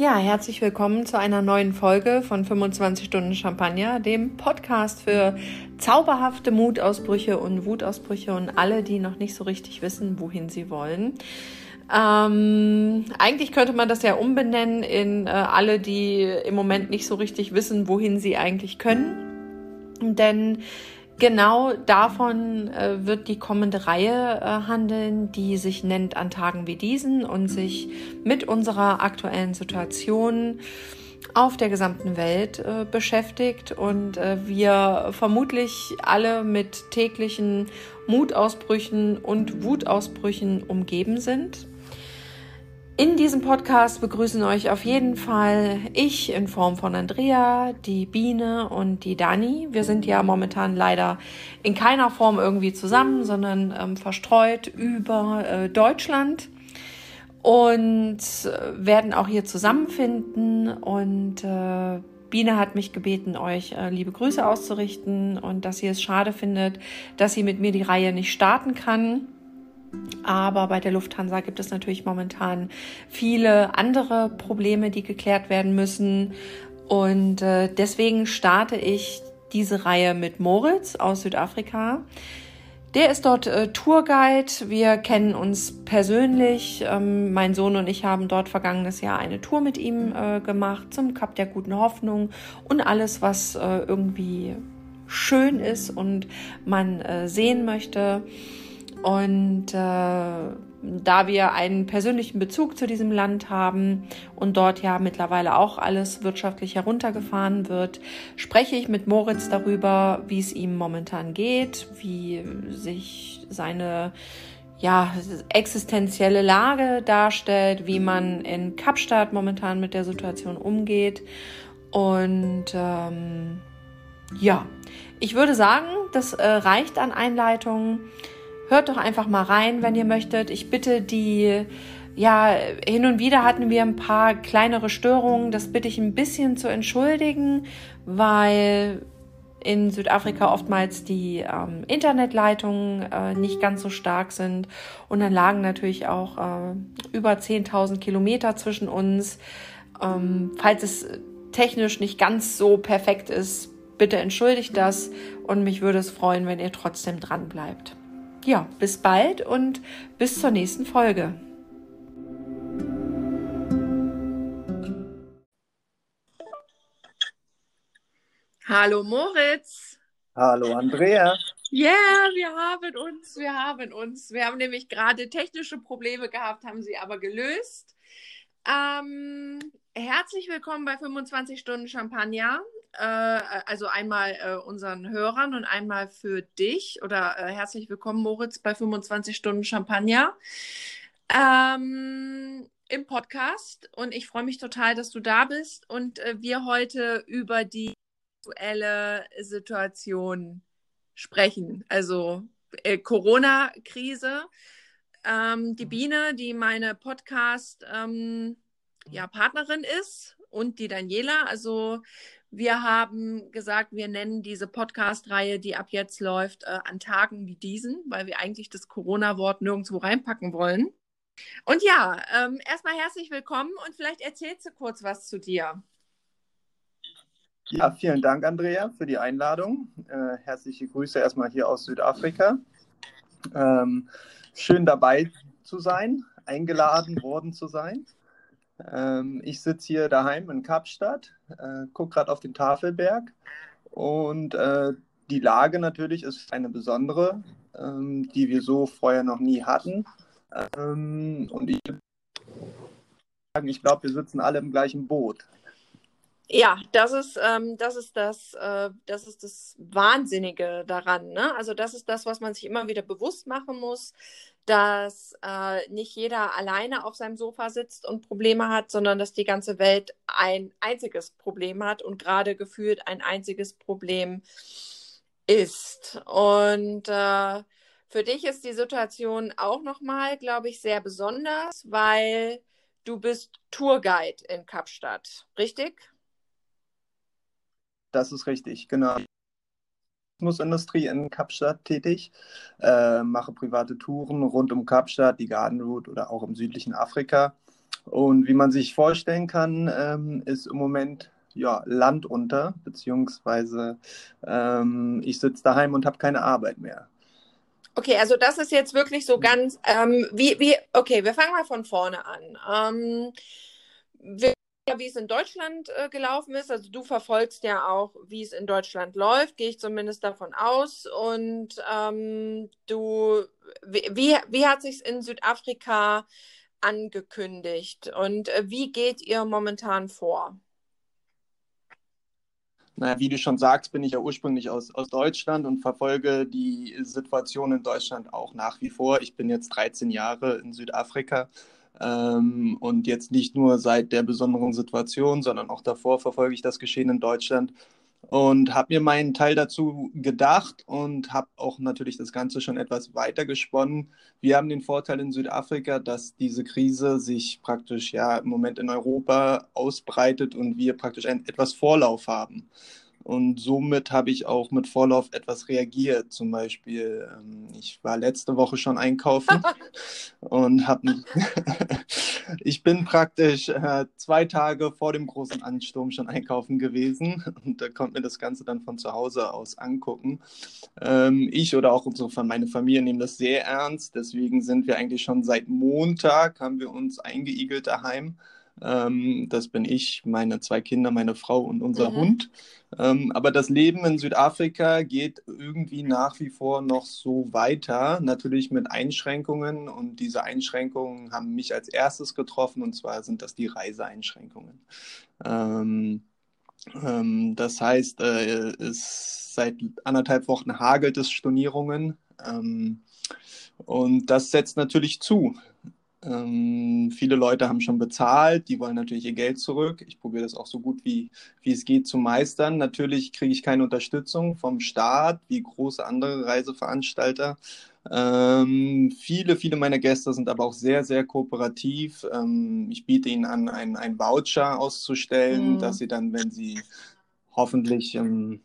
Ja, herzlich willkommen zu einer neuen Folge von 25 Stunden Champagner, dem Podcast für zauberhafte Mutausbrüche und Wutausbrüche und alle, die noch nicht so richtig wissen, wohin sie wollen. Ähm, eigentlich könnte man das ja umbenennen in äh, alle, die im Moment nicht so richtig wissen, wohin sie eigentlich können. Denn Genau davon äh, wird die kommende Reihe äh, handeln, die sich nennt An Tagen wie diesen und sich mit unserer aktuellen Situation auf der gesamten Welt äh, beschäftigt und äh, wir vermutlich alle mit täglichen Mutausbrüchen und Wutausbrüchen umgeben sind. In diesem Podcast begrüßen euch auf jeden Fall ich in Form von Andrea, die Biene und die Dani. Wir sind ja momentan leider in keiner Form irgendwie zusammen, sondern ähm, verstreut über äh, Deutschland und äh, werden auch hier zusammenfinden. Und äh, Biene hat mich gebeten, euch äh, liebe Grüße auszurichten und dass sie es schade findet, dass sie mit mir die Reihe nicht starten kann. Aber bei der Lufthansa gibt es natürlich momentan viele andere Probleme, die geklärt werden müssen. Und äh, deswegen starte ich diese Reihe mit Moritz aus Südafrika. Der ist dort äh, Tourguide. Wir kennen uns persönlich. Ähm, mein Sohn und ich haben dort vergangenes Jahr eine Tour mit ihm äh, gemacht zum Kap der guten Hoffnung und alles, was äh, irgendwie schön ist und man äh, sehen möchte. Und äh, da wir einen persönlichen Bezug zu diesem Land haben und dort ja mittlerweile auch alles wirtschaftlich heruntergefahren wird, spreche ich mit Moritz darüber, wie es ihm momentan geht, wie sich seine ja, existenzielle Lage darstellt, wie man in Kapstadt momentan mit der Situation umgeht. Und ähm, ja, ich würde sagen, das äh, reicht an Einleitung. Hört doch einfach mal rein, wenn ihr möchtet. Ich bitte die, ja, hin und wieder hatten wir ein paar kleinere Störungen. Das bitte ich ein bisschen zu entschuldigen, weil in Südafrika oftmals die ähm, Internetleitungen äh, nicht ganz so stark sind. Und dann lagen natürlich auch äh, über 10.000 Kilometer zwischen uns. Ähm, falls es technisch nicht ganz so perfekt ist, bitte entschuldigt das und mich würde es freuen, wenn ihr trotzdem dran bleibt ja, bis bald und bis zur nächsten Folge. Hallo Moritz. Hallo Andrea. Ja, yeah, wir haben uns, wir haben uns. Wir haben nämlich gerade technische Probleme gehabt, haben sie aber gelöst. Ähm, herzlich willkommen bei 25 Stunden Champagner äh, also einmal äh, unseren Hörern und einmal für dich oder äh, herzlich willkommen, Moritz, bei 25 Stunden Champagner ähm, im Podcast. Und ich freue mich total, dass du da bist und äh, wir heute über die aktuelle Situation sprechen. Also äh, Corona-Krise. Ähm, die Biene, die meine Podcast ähm, ja, Partnerin ist und die Daniela. Also wir haben gesagt, wir nennen diese Podcast-Reihe, die ab jetzt läuft, äh, an Tagen wie diesen, weil wir eigentlich das Corona-Wort nirgendwo reinpacken wollen. Und ja, ähm, erstmal herzlich willkommen und vielleicht erzählst du kurz was zu dir. Ja, vielen Dank, Andrea, für die Einladung. Äh, herzliche Grüße erstmal hier aus Südafrika. Ähm, schön dabei zu sein, eingeladen worden zu sein. Ähm, ich sitze hier daheim in Kapstadt, äh, gucke gerade auf den Tafelberg und äh, die Lage natürlich ist eine besondere, ähm, die wir so vorher noch nie hatten. Ähm, und ich, ich glaube, wir sitzen alle im gleichen Boot. Ja, das ist, ähm, das ist das, äh, das ist das Wahnsinnige daran. Ne? Also das ist das, was man sich immer wieder bewusst machen muss, dass äh, nicht jeder alleine auf seinem Sofa sitzt und Probleme hat, sondern dass die ganze Welt ein einziges Problem hat und gerade gefühlt ein einziges Problem ist. Und äh, für dich ist die Situation auch nochmal, glaube ich, sehr besonders, weil du bist Tourguide in Kapstadt, richtig? Das ist richtig, genau. Tourismusindustrie in Kapstadt tätig, äh, mache private Touren rund um Kapstadt, die Garden Route oder auch im südlichen Afrika. Und wie man sich vorstellen kann, ähm, ist im Moment ja, Land unter, beziehungsweise ähm, ich sitze daheim und habe keine Arbeit mehr. Okay, also das ist jetzt wirklich so ganz, ähm, wie, wie, okay, wir fangen mal von vorne an. Ähm, wir, wie es in Deutschland äh, gelaufen ist, also du verfolgst ja auch, wie es in Deutschland läuft, gehe ich zumindest davon aus. Und ähm, du, wie, wie hat sich in Südafrika angekündigt und äh, wie geht ihr momentan vor? Naja, wie du schon sagst, bin ich ja ursprünglich aus, aus Deutschland und verfolge die Situation in Deutschland auch nach wie vor. Ich bin jetzt 13 Jahre in Südafrika ähm, und jetzt nicht nur seit der besonderen Situation, sondern auch davor verfolge ich das Geschehen in Deutschland und habe mir meinen Teil dazu gedacht und habe auch natürlich das Ganze schon etwas weiter gesponnen. Wir haben den Vorteil in Südafrika, dass diese Krise sich praktisch ja im Moment in Europa ausbreitet und wir praktisch einen etwas Vorlauf haben. Und somit habe ich auch mit Vorlauf etwas reagiert. Zum Beispiel, ähm, ich war letzte Woche schon einkaufen und habe ich bin praktisch äh, zwei Tage vor dem großen Ansturm schon einkaufen gewesen und da konnte mir das Ganze dann von zu Hause aus angucken. Ähm, ich oder auch unsere meine Familie nehmen das sehr ernst. Deswegen sind wir eigentlich schon seit Montag haben wir uns eingeigelt daheim ähm, das bin ich, meine zwei Kinder, meine Frau und unser mhm. Hund. Ähm, aber das Leben in Südafrika geht irgendwie nach wie vor noch so weiter, natürlich mit Einschränkungen. Und diese Einschränkungen haben mich als erstes getroffen, und zwar sind das die Reiseeinschränkungen. Ähm, ähm das heißt, äh, es seit anderthalb Wochen hagelt es Stornierungen. Ähm, und das setzt natürlich zu. Ähm, viele Leute haben schon bezahlt, die wollen natürlich ihr Geld zurück. Ich probiere das auch so gut wie, wie es geht zu meistern. Natürlich kriege ich keine Unterstützung vom Staat, wie große andere Reiseveranstalter. Ähm, viele, viele meiner Gäste sind aber auch sehr, sehr kooperativ. Ähm, ich biete ihnen an, einen Voucher auszustellen, mhm. dass sie dann, wenn sie hoffentlich ähm,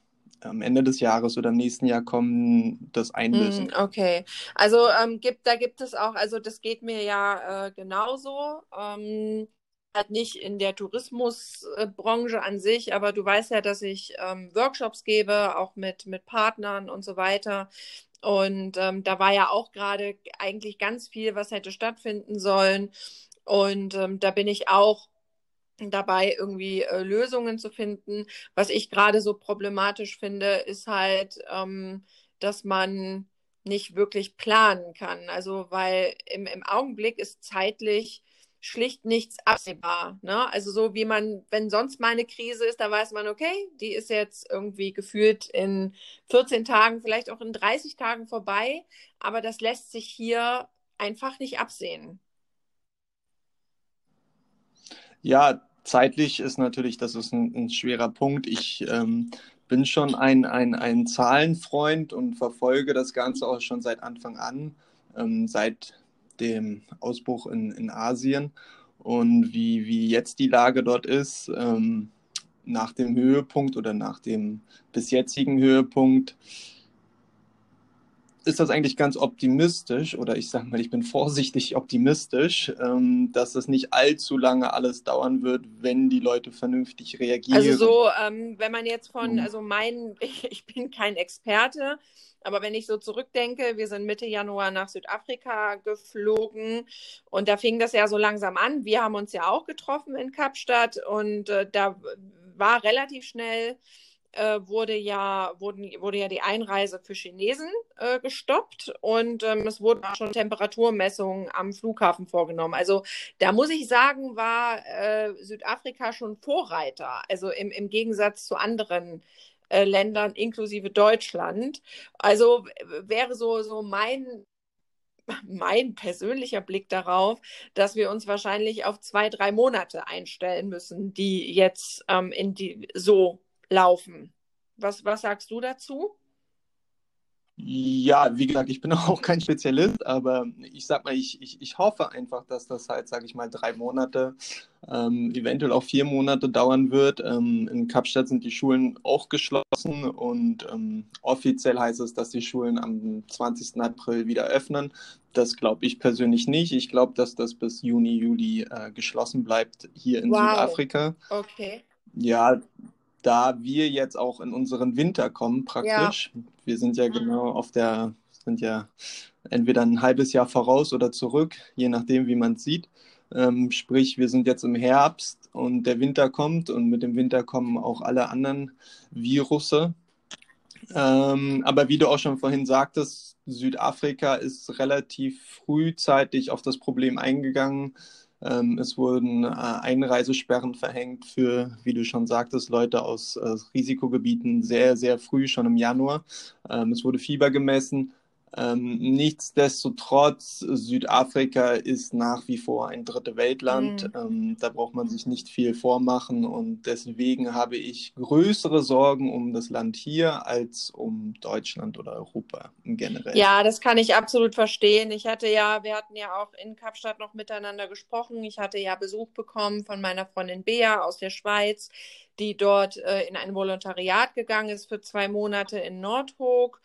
am Ende des Jahres oder im nächsten Jahr kommen, das einlösen. Mm, okay, also ähm, gibt, da gibt es auch, also das geht mir ja äh, genauso. Ähm, halt nicht in der Tourismusbranche an sich, aber du weißt ja, dass ich ähm, Workshops gebe, auch mit, mit Partnern und so weiter. Und ähm, da war ja auch gerade eigentlich ganz viel, was hätte stattfinden sollen. Und ähm, da bin ich auch dabei, irgendwie äh, Lösungen zu finden. Was ich gerade so problematisch finde, ist halt, ähm, dass man nicht wirklich planen kann. Also, weil im, im Augenblick ist zeitlich schlicht nichts absehbar. Ne? Also so wie man, wenn sonst mal eine Krise ist, da weiß man, okay, die ist jetzt irgendwie gefühlt in 14 Tagen, vielleicht auch in 30 Tagen vorbei, aber das lässt sich hier einfach nicht absehen. Ja, zeitlich ist natürlich, das ist ein, ein schwerer Punkt. Ich ähm, bin schon ein, ein, ein Zahlenfreund und verfolge das Ganze auch schon seit Anfang an, ähm, seit dem Ausbruch in, in Asien und wie, wie jetzt die Lage dort ist. Ähm, nach dem Höhepunkt oder nach dem bis jetzigen Höhepunkt ist das eigentlich ganz optimistisch oder ich sage mal, ich bin vorsichtig optimistisch, ähm, dass es nicht allzu lange alles dauern wird, wenn die Leute vernünftig reagieren. Also so, ähm, wenn man jetzt von, also mein, ich, ich bin kein Experte, aber wenn ich so zurückdenke, wir sind Mitte Januar nach Südafrika geflogen und da fing das ja so langsam an. Wir haben uns ja auch getroffen in Kapstadt und äh, da war relativ schnell äh, wurde ja, wurden, wurde ja die Einreise für Chinesen äh, gestoppt und ähm, es wurden auch schon Temperaturmessungen am Flughafen vorgenommen. Also da muss ich sagen, war äh, Südafrika schon Vorreiter, also im, im Gegensatz zu anderen äh, Ländern inklusive Deutschland. Also wäre so, so mein mein persönlicher Blick darauf, dass wir uns wahrscheinlich auf zwei, drei Monate einstellen müssen, die jetzt ähm, in die so laufen. Was, was sagst du dazu? Ja, wie gesagt, ich bin auch kein Spezialist, aber ich sag mal, ich, ich, ich hoffe einfach, dass das halt, sage ich mal, drei Monate, ähm, eventuell auch vier Monate dauern wird. Ähm, in Kapstadt sind die Schulen auch geschlossen und ähm, offiziell heißt es, dass die Schulen am 20. April wieder öffnen. Das glaube ich persönlich nicht. Ich glaube, dass das bis Juni, Juli äh, geschlossen bleibt hier in wow. Südafrika. Okay. Ja, da wir jetzt auch in unseren Winter kommen praktisch. Ja. Wir sind ja genau auf der, sind ja entweder ein halbes Jahr voraus oder zurück, je nachdem, wie man es sieht. Ähm, sprich, wir sind jetzt im Herbst und der Winter kommt und mit dem Winter kommen auch alle anderen Virusse. Ähm, aber wie du auch schon vorhin sagtest, Südafrika ist relativ frühzeitig auf das Problem eingegangen ähm, es wurden äh, Einreisesperren verhängt für, wie du schon sagtest, Leute aus äh, Risikogebieten sehr, sehr früh, schon im Januar. Ähm, es wurde Fieber gemessen. Ähm, nichtsdestotrotz, Südafrika ist nach wie vor ein dritte Weltland. Mhm. Ähm, da braucht man sich nicht viel vormachen und deswegen habe ich größere Sorgen um das Land hier als um Deutschland oder Europa generell. Ja, das kann ich absolut verstehen. Ich hatte ja, wir hatten ja auch in Kapstadt noch miteinander gesprochen. Ich hatte ja Besuch bekommen von meiner Freundin Bea aus der Schweiz, die dort äh, in ein Volontariat gegangen ist für zwei Monate in Nordhoek.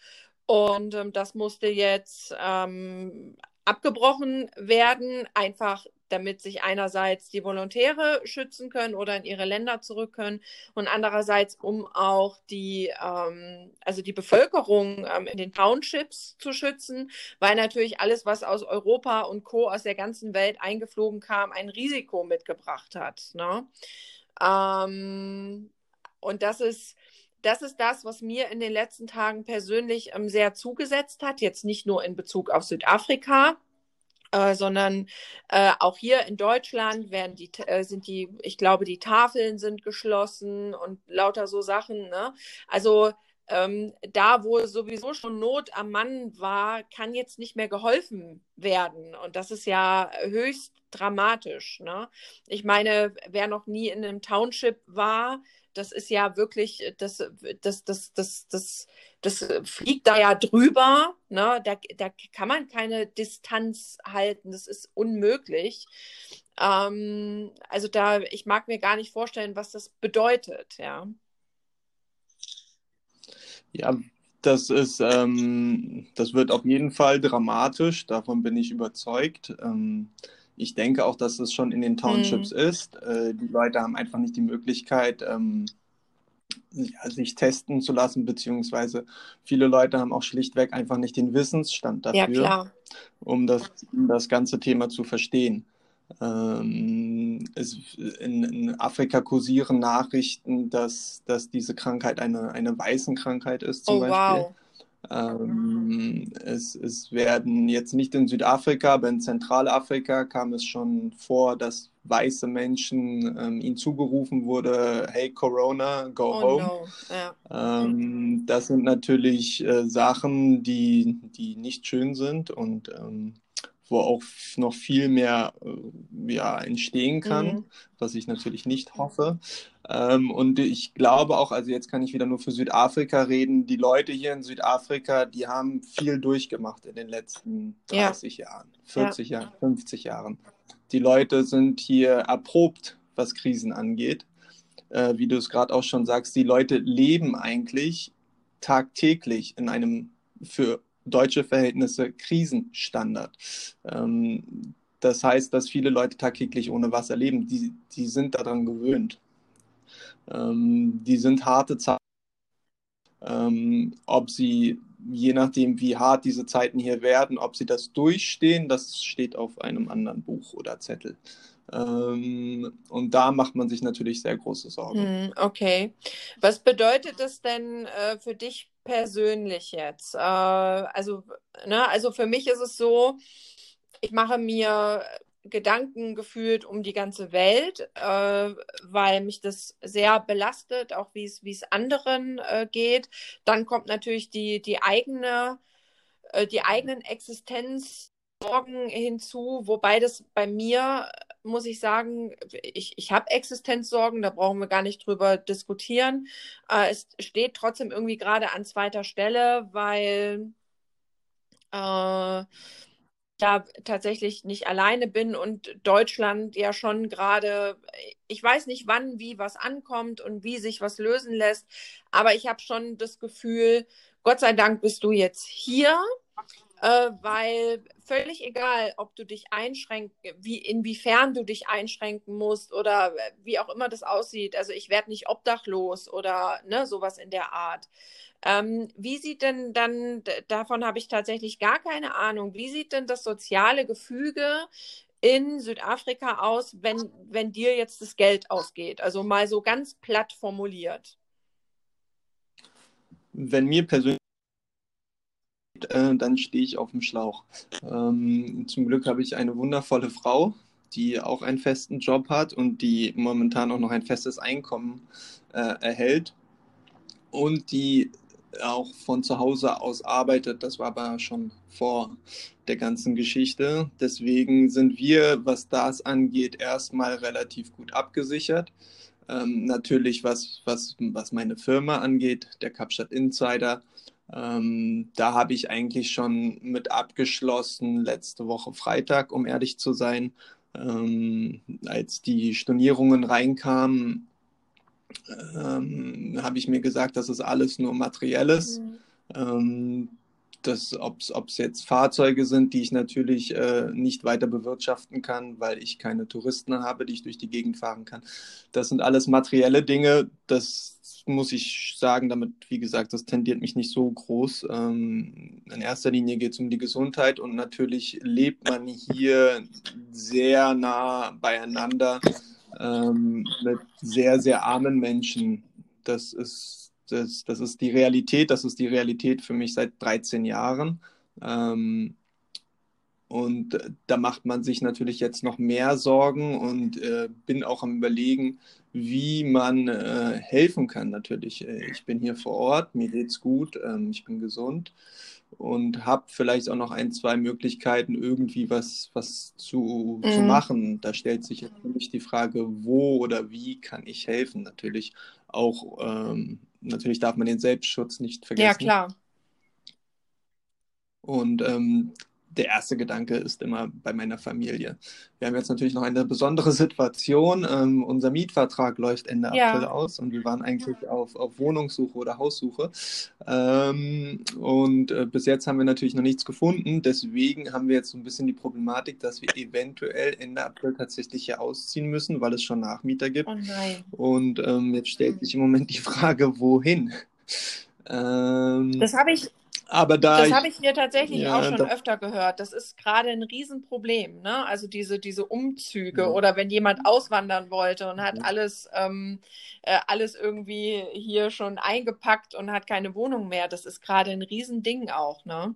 Und ähm, das musste jetzt ähm, abgebrochen werden, einfach damit sich einerseits die Volontäre schützen können oder in ihre Länder zurück können und andererseits, um auch die, ähm, also die Bevölkerung ähm, in den Townships zu schützen, weil natürlich alles, was aus Europa und Co. aus der ganzen Welt eingeflogen kam, ein Risiko mitgebracht hat. Ne? Ähm, und das ist, das ist das, was mir in den letzten Tagen persönlich ähm, sehr zugesetzt hat. Jetzt nicht nur in Bezug auf Südafrika, äh, sondern äh, auch hier in Deutschland werden die, äh, sind die, ich glaube, die Tafeln sind geschlossen und lauter so Sachen. Ne? Also ähm, da, wo sowieso schon Not am Mann war, kann jetzt nicht mehr geholfen werden. Und das ist ja höchst dramatisch. Ne? Ich meine, wer noch nie in einem Township war, das ist ja wirklich, das, das, das, das, das, das fliegt da ja drüber. Ne? Da, da kann man keine Distanz halten. Das ist unmöglich. Ähm, also da, ich mag mir gar nicht vorstellen, was das bedeutet, ja. Ja, das ist, ähm, das wird auf jeden Fall dramatisch, davon bin ich überzeugt. Ähm, ich denke auch, dass es schon in den Townships hm. ist. Äh, die Leute haben einfach nicht die Möglichkeit, ähm, sich testen zu lassen, beziehungsweise viele Leute haben auch schlichtweg einfach nicht den Wissensstand dafür, ja, um das, um das ganze Thema zu verstehen. Ähm, es, in, in, Afrika kursieren Nachrichten, dass, dass diese Krankheit eine, eine Weißenkrankheit ist, zum oh, Beispiel. Wow. Ähm, es, es werden jetzt nicht in Südafrika, aber in Zentralafrika kam es schon vor, dass weiße Menschen ähm, ihnen zugerufen wurde, hey Corona, go oh, home. No. Ja. Ähm, das sind natürlich äh, Sachen, die, die nicht schön sind und ähm, wo auch noch viel mehr äh, ja, entstehen kann, mhm. was ich natürlich nicht hoffe. Ähm, und ich glaube auch, also jetzt kann ich wieder nur für Südafrika reden, die Leute hier in Südafrika, die haben viel durchgemacht in den letzten 30 ja. Jahren, 40 ja. Jahren, 50 Jahren. Die Leute sind hier erprobt, was Krisen angeht. Äh, wie du es gerade auch schon sagst, die Leute leben eigentlich tagtäglich in einem für deutsche Verhältnisse Krisenstandard. Ähm, das heißt, dass viele Leute tagtäglich ohne Wasser leben. Die, die sind daran gewöhnt. Ähm, die sind harte Zeiten. Ähm, ob sie, je nachdem, wie hart diese Zeiten hier werden, ob sie das durchstehen, das steht auf einem anderen Buch oder Zettel. Ähm, und da macht man sich natürlich sehr große Sorgen. Hm, okay. Was bedeutet das denn äh, für dich persönlich jetzt? Äh, also, ne, also für mich ist es so, ich mache mir Gedanken gefühlt um die ganze Welt, äh, weil mich das sehr belastet, auch wie es anderen äh, geht. Dann kommt natürlich die die eigene äh, die eigenen Existenzsorgen hinzu, wobei das bei mir muss ich sagen, ich, ich habe Existenzsorgen, da brauchen wir gar nicht drüber diskutieren. Äh, es steht trotzdem irgendwie gerade an zweiter Stelle, weil äh, da tatsächlich nicht alleine bin und Deutschland ja schon gerade, ich weiß nicht wann, wie was ankommt und wie sich was lösen lässt, aber ich habe schon das Gefühl, Gott sei Dank bist du jetzt hier, äh, weil völlig egal, ob du dich einschränken, wie inwiefern du dich einschränken musst oder wie auch immer das aussieht. Also ich werde nicht obdachlos oder ne, sowas in der Art. Ähm, wie sieht denn dann, davon habe ich tatsächlich gar keine Ahnung, wie sieht denn das soziale Gefüge in Südafrika aus, wenn, wenn dir jetzt das Geld ausgeht? Also mal so ganz platt formuliert. Wenn mir persönlich äh, dann stehe ich auf dem Schlauch. Ähm, zum Glück habe ich eine wundervolle Frau, die auch einen festen Job hat und die momentan auch noch ein festes Einkommen äh, erhält und die auch von zu Hause aus arbeitet. Das war aber schon vor der ganzen Geschichte. Deswegen sind wir, was das angeht, erstmal relativ gut abgesichert. Ähm, natürlich, was, was, was meine Firma angeht, der Kapstadt Insider, ähm, da habe ich eigentlich schon mit abgeschlossen letzte Woche Freitag, um ehrlich zu sein. Ähm, als die Stornierungen reinkamen, ähm, habe ich mir gesagt, das ist alles nur materielles. Mhm. Ähm, ob es jetzt Fahrzeuge sind, die ich natürlich äh, nicht weiter bewirtschaften kann, weil ich keine Touristen habe, die ich durch die Gegend fahren kann. Das sind alles materielle Dinge. Das muss ich sagen, damit, wie gesagt, das tendiert mich nicht so groß. Ähm, in erster Linie geht es um die Gesundheit und natürlich lebt man hier sehr nah beieinander ähm, mit sehr, sehr armen Menschen. Das ist, das, das ist die Realität, das ist die Realität für mich seit 13 Jahren. Ähm, und da macht man sich natürlich jetzt noch mehr Sorgen und äh, bin auch am Überlegen, wie man äh, helfen kann. Natürlich, äh, ich bin hier vor Ort, mir geht's gut, ähm, ich bin gesund und habe vielleicht auch noch ein, zwei Möglichkeiten, irgendwie was, was zu, mhm. zu machen. Da stellt sich mich die Frage, wo oder wie kann ich helfen? Natürlich auch, ähm, natürlich darf man den Selbstschutz nicht vergessen. Ja, klar. Und ähm, der erste Gedanke ist immer bei meiner Familie. Wir haben jetzt natürlich noch eine besondere Situation. Ähm, unser Mietvertrag läuft Ende ja. April aus und wir waren eigentlich ja. auf, auf Wohnungssuche oder Haussuche. Ähm, und äh, bis jetzt haben wir natürlich noch nichts gefunden. Deswegen haben wir jetzt so ein bisschen die Problematik, dass wir eventuell Ende April tatsächlich hier ausziehen müssen, weil es schon Nachmieter gibt. Oh. Und ähm, jetzt stellt sich im Moment die Frage, wohin? Das habe ich, aber da das habe ich hier tatsächlich ja, auch schon öfter gehört. Das ist gerade ein Riesenproblem. Ne? Also diese, diese Umzüge ja. oder wenn jemand auswandern wollte und hat ja. alles, ähm, äh, alles irgendwie hier schon eingepackt und hat keine Wohnung mehr. Das ist gerade ein Riesending auch. Ne?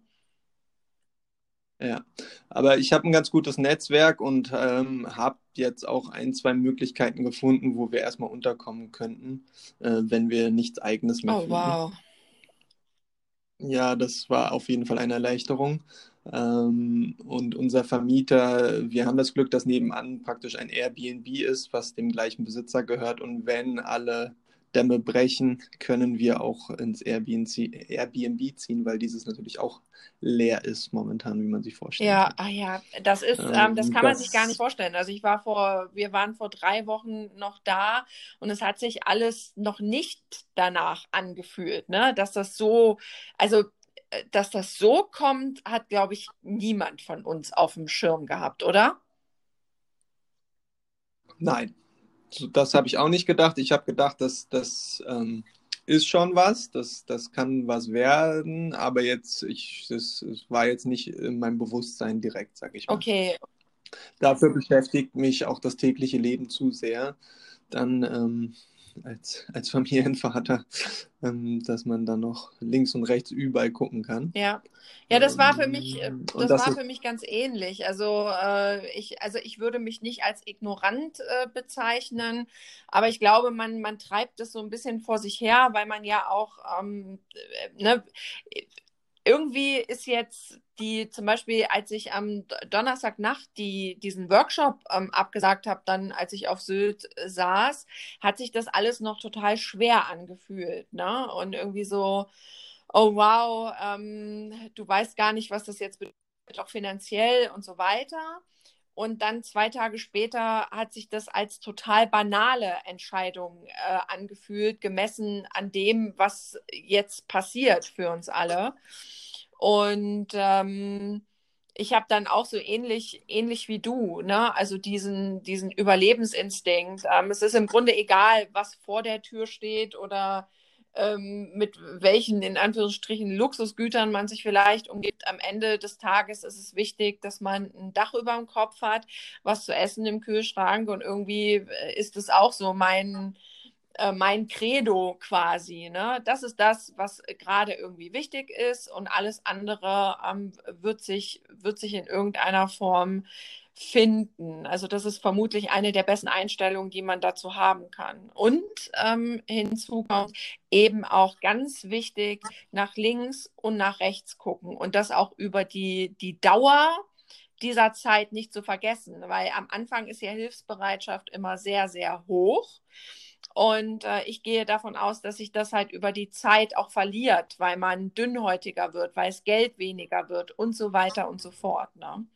Ja, aber ich habe ein ganz gutes Netzwerk und ähm, habe jetzt auch ein, zwei Möglichkeiten gefunden, wo wir erstmal unterkommen könnten, äh, wenn wir nichts Eigenes mehr oh, finden. wow. Ja, das war auf jeden Fall eine Erleichterung. Ähm, und unser Vermieter, wir haben das Glück, dass nebenan praktisch ein Airbnb ist, was dem gleichen Besitzer gehört. Und wenn alle Dämme brechen, können wir auch ins Airbnb, Airbnb ziehen, weil dieses natürlich auch leer ist momentan, wie man sich vorstellt. Ja, ah ja, das ist, ähm, ähm, das kann das, man sich gar nicht vorstellen. Also ich war vor, wir waren vor drei Wochen noch da und es hat sich alles noch nicht danach angefühlt, ne? Dass das so, also äh, dass das so kommt, hat, glaube ich, niemand von uns auf dem Schirm gehabt, oder? Nein, das habe ich auch nicht gedacht. Ich habe gedacht, dass das ähm, ist schon was, das, das kann was werden, aber jetzt, ich, das, das war jetzt nicht in meinem Bewusstsein direkt, sage ich mal. Okay. Dafür beschäftigt mich auch das tägliche Leben zu sehr. Dann ähm, als, als Familienvater, ähm, dass man dann noch links und rechts überall gucken kann. Ja, ja, das war für mich, äh, ähm, das, das war für mich ganz ähnlich. Also äh, ich, also ich würde mich nicht als ignorant äh, bezeichnen, aber ich glaube, man, man treibt es so ein bisschen vor sich her, weil man ja auch, ähm, äh, ne, irgendwie ist jetzt die, zum Beispiel, als ich am Donnerstagnacht die, diesen Workshop ähm, abgesagt habe, dann als ich auf Sylt äh, saß, hat sich das alles noch total schwer angefühlt. Ne? Und irgendwie so, oh wow, ähm, du weißt gar nicht, was das jetzt bedeutet, auch finanziell und so weiter. Und dann zwei Tage später hat sich das als total banale Entscheidung äh, angefühlt, gemessen an dem, was jetzt passiert für uns alle. Und ähm, ich habe dann auch so ähnlich, ähnlich wie du, ne? also diesen, diesen Überlebensinstinkt. Ähm, es ist im Grunde egal, was vor der Tür steht oder ähm, mit welchen in Anführungsstrichen Luxusgütern man sich vielleicht umgibt. Am Ende des Tages ist es wichtig, dass man ein Dach über dem Kopf hat, was zu essen im Kühlschrank und irgendwie äh, ist es auch so mein, äh, mein Credo quasi. Ne? Das ist das, was gerade irgendwie wichtig ist und alles andere ähm, wird, sich, wird sich in irgendeiner Form finden. Also das ist vermutlich eine der besten Einstellungen, die man dazu haben kann. Und ähm, hinzu kommt eben auch ganz wichtig, nach links und nach rechts gucken und das auch über die, die Dauer dieser Zeit nicht zu vergessen, weil am Anfang ist ja Hilfsbereitschaft immer sehr, sehr hoch. Und äh, ich gehe davon aus, dass sich das halt über die Zeit auch verliert, weil man dünnhäutiger wird, weil es Geld weniger wird und so weiter und so fort. Ne?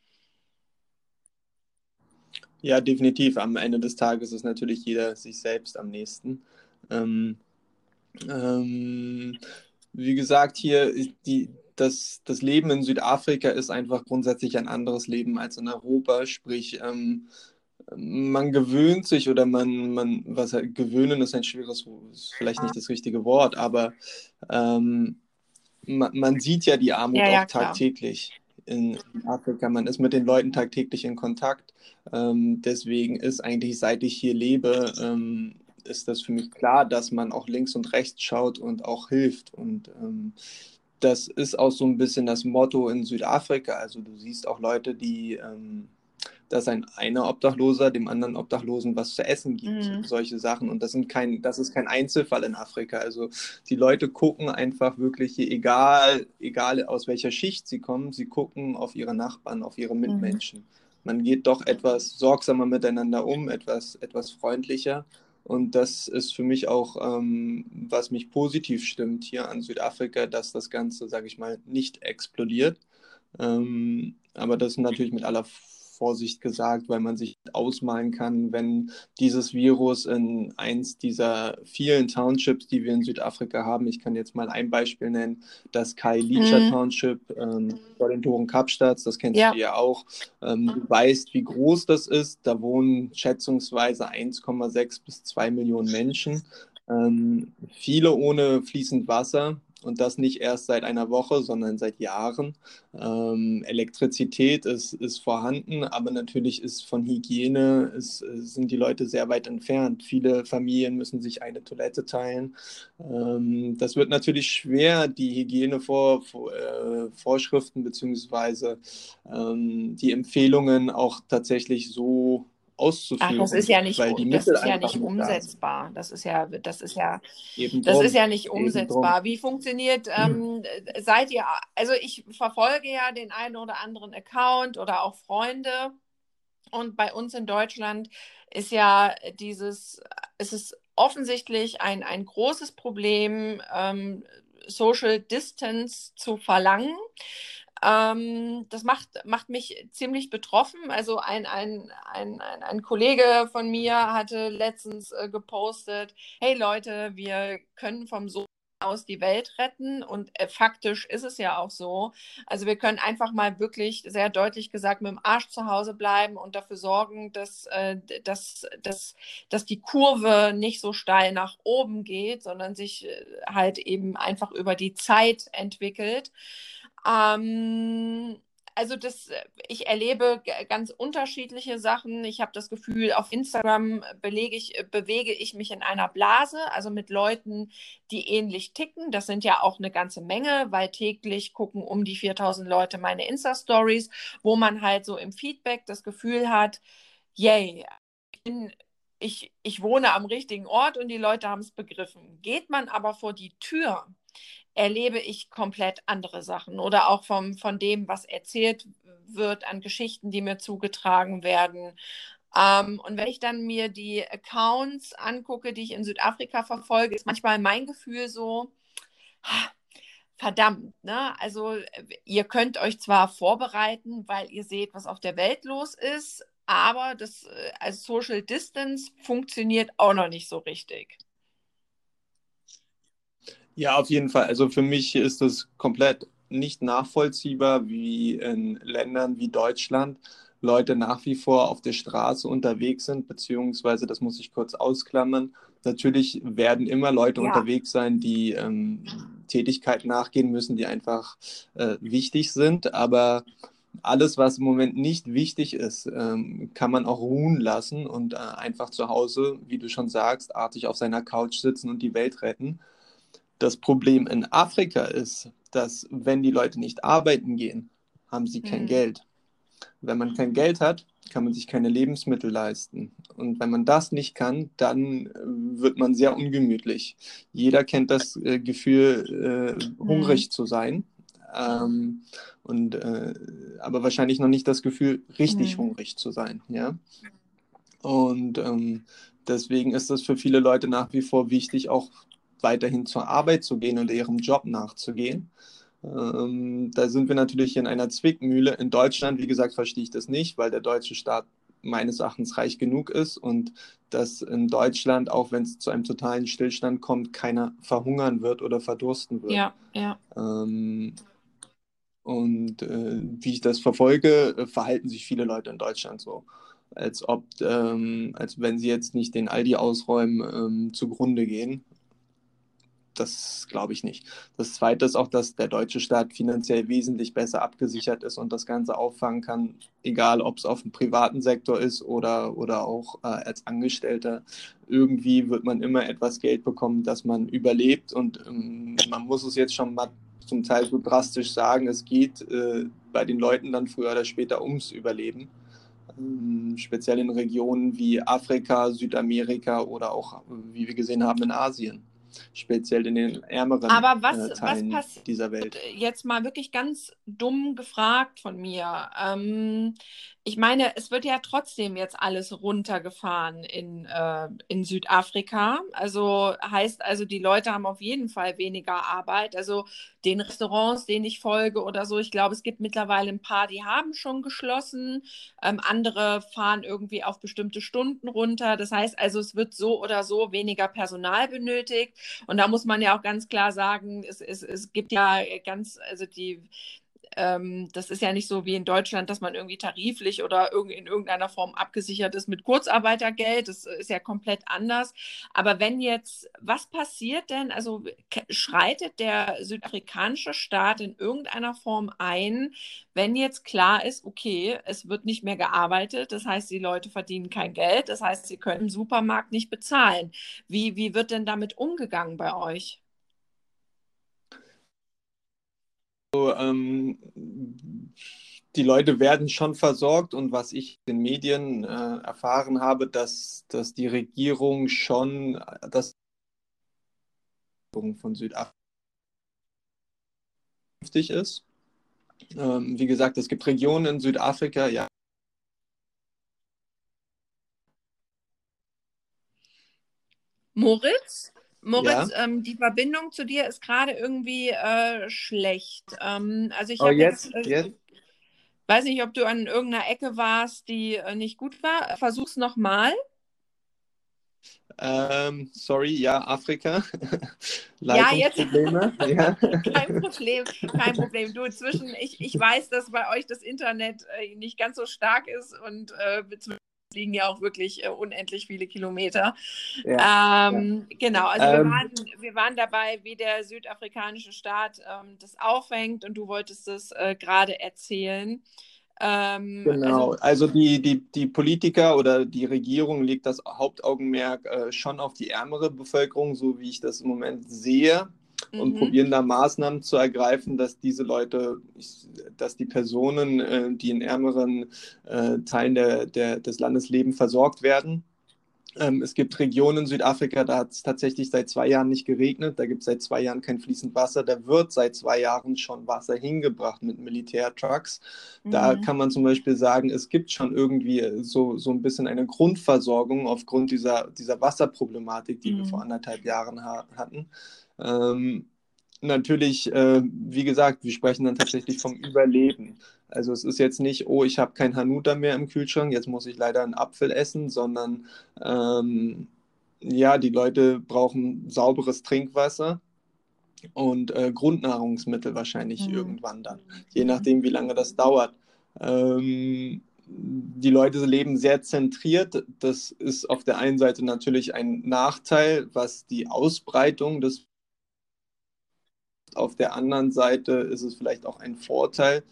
Ja, definitiv. Am Ende des Tages ist natürlich jeder sich selbst am nächsten. Ähm, ähm, wie gesagt, hier die, das, das Leben in Südafrika ist einfach grundsätzlich ein anderes Leben als in Europa. Sprich, ähm, man gewöhnt sich oder man, man was gewöhnen ist ein schweres, ist vielleicht nicht das richtige Wort, aber ähm, man, man, sieht ja die Armut ja, ja, auch tagtäglich in Afrika. Man ist mit den Leuten tagtäglich in Kontakt. Ähm, deswegen ist eigentlich, seit ich hier lebe, ähm, ist das für mich klar, dass man auch links und rechts schaut und auch hilft. Und ähm, das ist auch so ein bisschen das Motto in Südafrika. Also du siehst auch Leute, die ähm, dass ein einer Obdachloser dem anderen Obdachlosen was zu essen gibt. Mhm. Solche Sachen. Und das sind kein, das ist kein Einzelfall in Afrika. Also die Leute gucken einfach wirklich, egal, egal aus welcher Schicht sie kommen, sie gucken auf ihre Nachbarn, auf ihre. Mitmenschen. Mhm. Man geht doch etwas sorgsamer miteinander um, etwas, etwas freundlicher. Und das ist für mich auch, ähm, was mich positiv stimmt hier an Südafrika, dass das Ganze, sage ich mal, nicht explodiert. Ähm, aber das natürlich mit aller Vorsicht gesagt, weil man sich ausmalen kann, wenn dieses Virus in eins dieser vielen Townships, die wir in Südafrika haben, ich kann jetzt mal ein Beispiel nennen, das Kailicha mhm. Township ähm, vor den Toren Kapstadt, das kennst ja. du ja auch. Ähm, du weißt, wie groß das ist. Da wohnen schätzungsweise 1,6 bis 2 Millionen Menschen. Ähm, viele ohne fließend Wasser und das nicht erst seit einer Woche, sondern seit Jahren. Ähm, Elektrizität ist, ist vorhanden, aber natürlich ist von Hygiene ist, sind die Leute sehr weit entfernt. Viele Familien müssen sich eine Toilette teilen. Ähm, das wird natürlich schwer, die Hygienevorschriften äh, bzw. Ähm, die Empfehlungen auch tatsächlich so auszuführen. Ach, das ist ja nicht, das ist ja nicht umsetzbar. Das ist ja, das ist ja, Eben das drum. ist ja nicht umsetzbar. Wie funktioniert, ähm, seid ihr, also ich verfolge ja den einen oder anderen Account oder auch Freunde. Und bei uns in Deutschland ist ja dieses, es ist offensichtlich ein, ein großes Problem, ähm, Social Distance zu verlangen. Ähm, das macht, macht mich ziemlich betroffen. Also ein, ein, ein, ein, Kollege von mir hatte letztens äh, gepostet, hey Leute, wir können vom Sohn aus die Welt retten und äh, faktisch ist es ja auch so. Also wir können einfach mal wirklich sehr deutlich gesagt mit dem Arsch zu Hause bleiben und dafür sorgen, dass, äh, dass, dass, dass die Kurve nicht so steil nach oben geht, sondern sich äh, halt eben einfach über die Zeit entwickelt. Ähm, also das, ich erlebe ganz unterschiedliche Sachen. Ich habe das Gefühl, auf Instagram ich, bewege ich mich in einer Blase, also mit Leuten, die ähnlich ticken. Das sind ja auch eine ganze Menge, weil täglich gucken um die 4000 Leute meine Insta-Stories, wo man halt so im Feedback das Gefühl hat, yay, ich bin ich, ich wohne am richtigen Ort und die Leute haben es begriffen. Geht man aber vor die Tür, erlebe ich komplett andere Sachen oder auch vom, von dem, was erzählt wird an Geschichten, die mir zugetragen werden. Ähm, und wenn ich dann mir die Accounts angucke, die ich in Südafrika verfolge, ist manchmal mein Gefühl so, verdammt, ne? Also ihr könnt euch zwar vorbereiten, weil ihr seht, was auf der Welt los ist, aber das äh, als Social Distance funktioniert auch noch nicht so richtig. Ja, auf jeden Fall. Also für mich ist das komplett nicht nachvollziehbar, wie in Ländern wie Deutschland Leute nach wie vor auf der Straße unterwegs sind, beziehungsweise, das muss ich kurz ausklammern, natürlich werden immer Leute ja. unterwegs sein, die ähm, Tätigkeiten nachgehen müssen, die einfach äh, wichtig sind, aber alles, was im Moment nicht wichtig ist, ähm, kann man auch ruhen lassen und äh, einfach zu Hause, wie du schon sagst, artig auf seiner Couch sitzen und die Welt retten. Das Problem in Afrika ist, dass wenn die Leute nicht arbeiten gehen, haben sie kein mhm. Geld. Wenn man kein Geld hat, kann man sich keine Lebensmittel leisten. Und wenn man das nicht kann, dann äh, wird man sehr ungemütlich. Jeder kennt das äh, Gefühl, äh, hungrig mhm. zu sein. Ähm, und, äh, aber wahrscheinlich noch nicht das Gefühl, richtig mhm. hungrig zu sein. Ja? Und ähm, deswegen ist es für viele Leute nach wie vor wichtig, auch weiterhin zur Arbeit zu gehen und ihrem Job nachzugehen. Ähm, da sind wir natürlich in einer Zwickmühle. In Deutschland, wie gesagt, verstehe ich das nicht, weil der deutsche Staat meines Erachtens reich genug ist und dass in Deutschland, auch wenn es zu einem totalen Stillstand kommt, keiner verhungern wird oder verdursten wird. Ja, ja. Ähm, und äh, wie ich das verfolge, äh, verhalten sich viele Leute in Deutschland so, als ob, ähm, als wenn sie jetzt nicht den Aldi ausräumen, ähm, zugrunde gehen das glaube ich nicht. Das Zweite ist auch, dass der deutsche Staat finanziell wesentlich besser abgesichert ist und das Ganze auffangen kann, egal ob es auf dem privaten Sektor ist oder, oder auch äh, als Angestellter. Irgendwie wird man immer etwas Geld bekommen, dass man überlebt und ähm, man muss es jetzt schon mal zum Teil so drastisch sagen, es geht äh, bei den Leuten dann früher oder später ums Überleben ähm, speziell in Regionen wie Afrika, Südamerika oder auch, wie wir gesehen haben, in Asien speziell in den ärmeren Aber was, äh, Teilen was dieser Welt. Jetzt mal wirklich ganz dumm gefragt von mir. Ähm, ich meine, es wird ja trotzdem jetzt alles runtergefahren in, äh, in Südafrika. Also heißt also, die Leute haben auf jeden Fall weniger Arbeit. Also den Restaurants, denen ich folge oder so, ich glaube, es gibt mittlerweile ein paar, die haben schon geschlossen. Ähm, andere fahren irgendwie auf bestimmte Stunden runter. Das heißt also, es wird so oder so weniger Personal benötigt. Und da muss man ja auch ganz klar sagen, es, es, es gibt ja ganz, also die ähm, das ist ja nicht so wie in Deutschland, dass man irgendwie tariflich oder in irgendeiner Form abgesichert ist mit Kurzarbeitergeld. Das ist ja komplett anders. Aber wenn jetzt, was passiert denn? Also schreitet der südafrikanische Staat in irgendeiner Form ein, wenn jetzt klar ist, okay, es wird nicht mehr gearbeitet, das heißt, die Leute verdienen kein Geld, das heißt, sie können im Supermarkt nicht bezahlen. Wie, wie wird denn damit umgegangen bei euch? Ähm, die Leute werden schon versorgt und was ich in den Medien äh, erfahren habe, dass, dass die Regierung schon äh, das von Südafrika ist. Ähm, wie gesagt, es gibt Regionen in Südafrika, ja. Moritz? Moritz, ja? ähm, die Verbindung zu dir ist gerade irgendwie äh, schlecht. Ähm, also ich oh, jetzt, jetzt, äh, jetzt, weiß nicht, ob du an irgendeiner Ecke warst, die äh, nicht gut war. Versuch's nochmal. Ähm, sorry, ja, Afrika. ja, jetzt. ja. kein Problem, kein Problem. Du, inzwischen, ich, ich weiß, dass bei euch das Internet äh, nicht ganz so stark ist und äh, liegen ja auch wirklich äh, unendlich viele Kilometer. Ja, ähm, ja. Genau, also ähm, wir, waren, wir waren dabei, wie der südafrikanische Staat ähm, das aufhängt und du wolltest es äh, gerade erzählen. Ähm, genau, also, also, die, die, die Politiker oder die Regierung legt das Hauptaugenmerk äh, schon auf die ärmere Bevölkerung, so wie ich das im Moment sehe und mhm. probieren da Maßnahmen zu ergreifen, dass diese Leute, dass die Personen, äh, die in ärmeren äh, Teilen der, der, des Landes leben, versorgt werden. Ähm, es gibt Regionen in Südafrika, da hat es tatsächlich seit zwei Jahren nicht geregnet, da gibt es seit zwei Jahren kein fließend Wasser, da wird seit zwei Jahren schon Wasser hingebracht mit Militärtrucks. Mhm. Da kann man zum Beispiel sagen, es gibt schon irgendwie so, so ein bisschen eine Grundversorgung aufgrund dieser, dieser Wasserproblematik, die mhm. wir vor anderthalb Jahren ha hatten. Ähm, natürlich, äh, wie gesagt, wir sprechen dann tatsächlich vom Überleben. Also es ist jetzt nicht, oh, ich habe kein Hanuta mehr im Kühlschrank, jetzt muss ich leider einen Apfel essen, sondern ähm, ja, die Leute brauchen sauberes Trinkwasser und äh, Grundnahrungsmittel wahrscheinlich mhm. irgendwann dann, je nachdem, wie lange das dauert. Ähm, die Leute leben sehr zentriert. Das ist auf der einen Seite natürlich ein Nachteil, was die Ausbreitung des auf der anderen Seite ist es vielleicht auch ein Vorteil,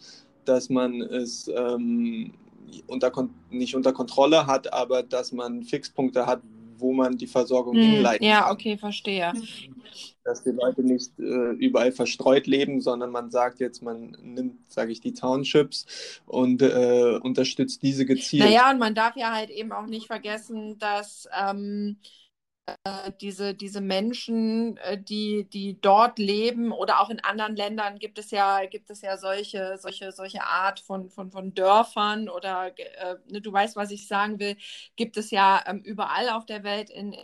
dass man es ähm, unter, nicht unter Kontrolle hat, aber dass man Fixpunkte hat, wo man die Versorgung hm, hinleiten Ja, kann. okay, verstehe. Dass die Leute nicht äh, überall verstreut leben, sondern man sagt jetzt, man nimmt, sage ich, die Townships und äh, unterstützt diese gezielt. Naja, und man darf ja halt eben auch nicht vergessen, dass ähm, äh, diese, diese Menschen, äh, die, die dort leben oder auch in anderen Ländern gibt es ja, gibt es ja solche, solche, solche Art von, von, von Dörfern oder äh, ne, du weißt, was ich sagen will, gibt es ja ähm, überall auf der Welt in,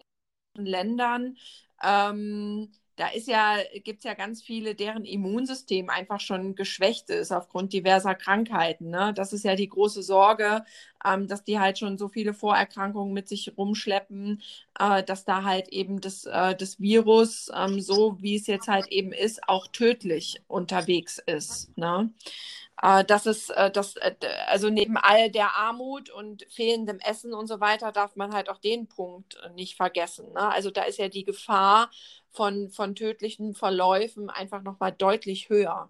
in Ländern. Ähm, da ist ja, gibt es ja ganz viele, deren Immunsystem einfach schon geschwächt ist aufgrund diverser Krankheiten. Ne? Das ist ja die große Sorge, ähm, dass die halt schon so viele Vorerkrankungen mit sich rumschleppen, äh, dass da halt eben das, äh, das Virus, ähm, so wie es jetzt halt eben ist, auch tödlich unterwegs ist. Ne? Äh, das ist äh, das, äh, also neben all der Armut und fehlendem Essen und so weiter darf man halt auch den Punkt nicht vergessen. Ne? Also da ist ja die Gefahr von, von tödlichen Verläufen einfach nochmal deutlich höher.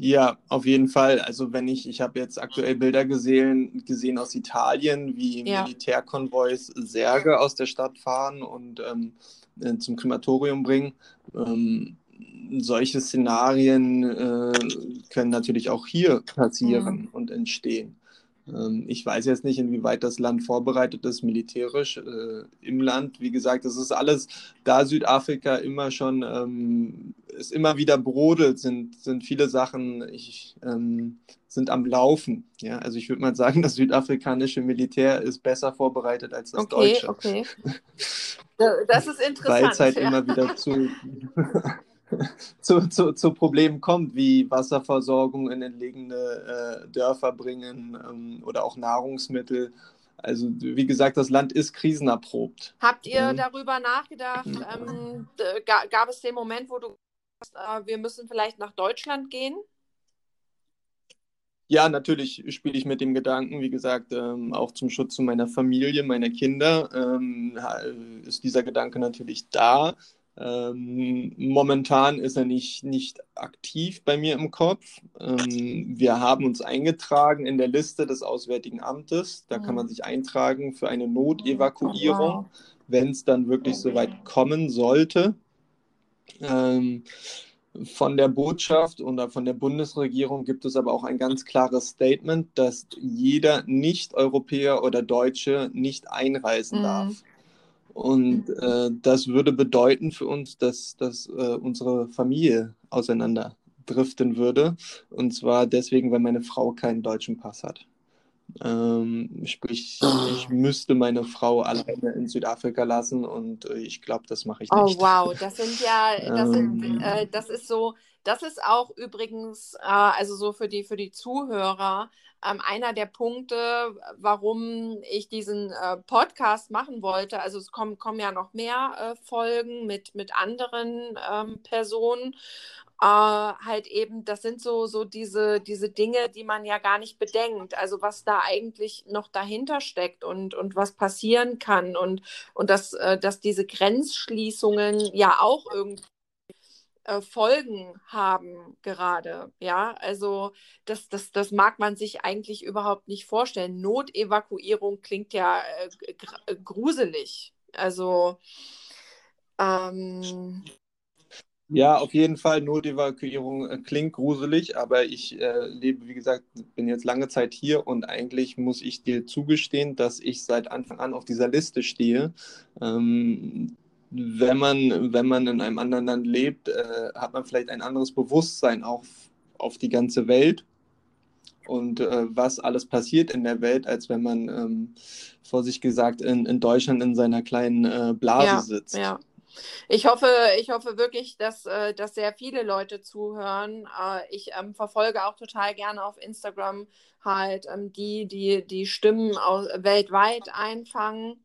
Ja, auf jeden Fall. Also wenn ich, ich habe jetzt aktuell Bilder gesehen, gesehen aus Italien, wie ja. Militärkonvois Särge aus der Stadt fahren und ähm, äh, zum Krematorium bringen. Ähm, solche Szenarien äh, können natürlich auch hier passieren ja. und entstehen. Ähm, ich weiß jetzt nicht, inwieweit das Land vorbereitet ist, militärisch äh, im Land. Wie gesagt, das ist alles, da Südafrika immer schon, ähm, ist immer wieder brodelt, sind, sind viele Sachen, ich, ähm, sind am Laufen. Ja, also ich würde mal sagen, das südafrikanische Militär ist besser vorbereitet als das okay, deutsche. Okay, Das ist interessant. Weil es halt ja. immer wieder zu, zu, zu, zu Problemen kommt, wie Wasserversorgung in entlegene äh, Dörfer bringen ähm, oder auch Nahrungsmittel. Also wie gesagt, das Land ist krisenerprobt. Habt ihr ja. darüber nachgedacht? Ähm, gab es den Moment, wo du sagst, äh, wir müssen vielleicht nach Deutschland gehen? Ja, natürlich spiele ich mit dem Gedanken, wie gesagt, ähm, auch zum Schutz meiner Familie, meiner Kinder, ähm, ist dieser Gedanke natürlich da. Ähm, momentan ist er nicht, nicht aktiv bei mir im Kopf. Ähm, wir haben uns eingetragen in der Liste des Auswärtigen Amtes. Da mhm. kann man sich eintragen für eine Notevakuierung, oh, wenn es dann wirklich okay. so weit kommen sollte. Ähm, von der Botschaft oder von der Bundesregierung gibt es aber auch ein ganz klares Statement, dass jeder Nicht-Europäer oder Deutsche nicht einreisen mhm. darf. Und äh, das würde bedeuten für uns, dass, dass äh, unsere Familie auseinanderdriften würde. Und zwar deswegen, weil meine Frau keinen deutschen Pass hat. Ähm, sprich, ich müsste meine Frau alleine in Südafrika lassen und äh, ich glaube, das mache ich oh, nicht. Oh wow, das sind ja, das, ähm, sind, äh, das ist so, das ist auch übrigens, äh, also so für die, für die Zuhörer, ähm, einer der Punkte, warum ich diesen äh, Podcast machen wollte. Also es kommen, kommen ja noch mehr äh, Folgen mit, mit anderen ähm, Personen. Äh, halt eben, das sind so, so diese, diese Dinge, die man ja gar nicht bedenkt. Also was da eigentlich noch dahinter steckt und, und was passieren kann und, und dass, äh, dass diese Grenzschließungen ja auch irgendwie äh, Folgen haben gerade. Ja, also das, das, das mag man sich eigentlich überhaupt nicht vorstellen. Notevakuierung klingt ja äh, äh gruselig. Also ähm, ja, auf jeden Fall. Notevakuierung klingt gruselig, aber ich äh, lebe, wie gesagt, bin jetzt lange Zeit hier und eigentlich muss ich dir zugestehen, dass ich seit Anfang an auf dieser Liste stehe. Ähm, wenn man, wenn man in einem anderen Land lebt, äh, hat man vielleicht ein anderes Bewusstsein auch auf die ganze Welt und äh, was alles passiert in der Welt, als wenn man, ähm, vor sich gesagt, in, in Deutschland in seiner kleinen äh, Blase ja, sitzt. Ja. Ich hoffe, ich hoffe wirklich, dass, äh, dass sehr viele Leute zuhören. Äh, ich ähm, verfolge auch total gerne auf Instagram halt ähm, die, die die Stimmen aus, weltweit einfangen,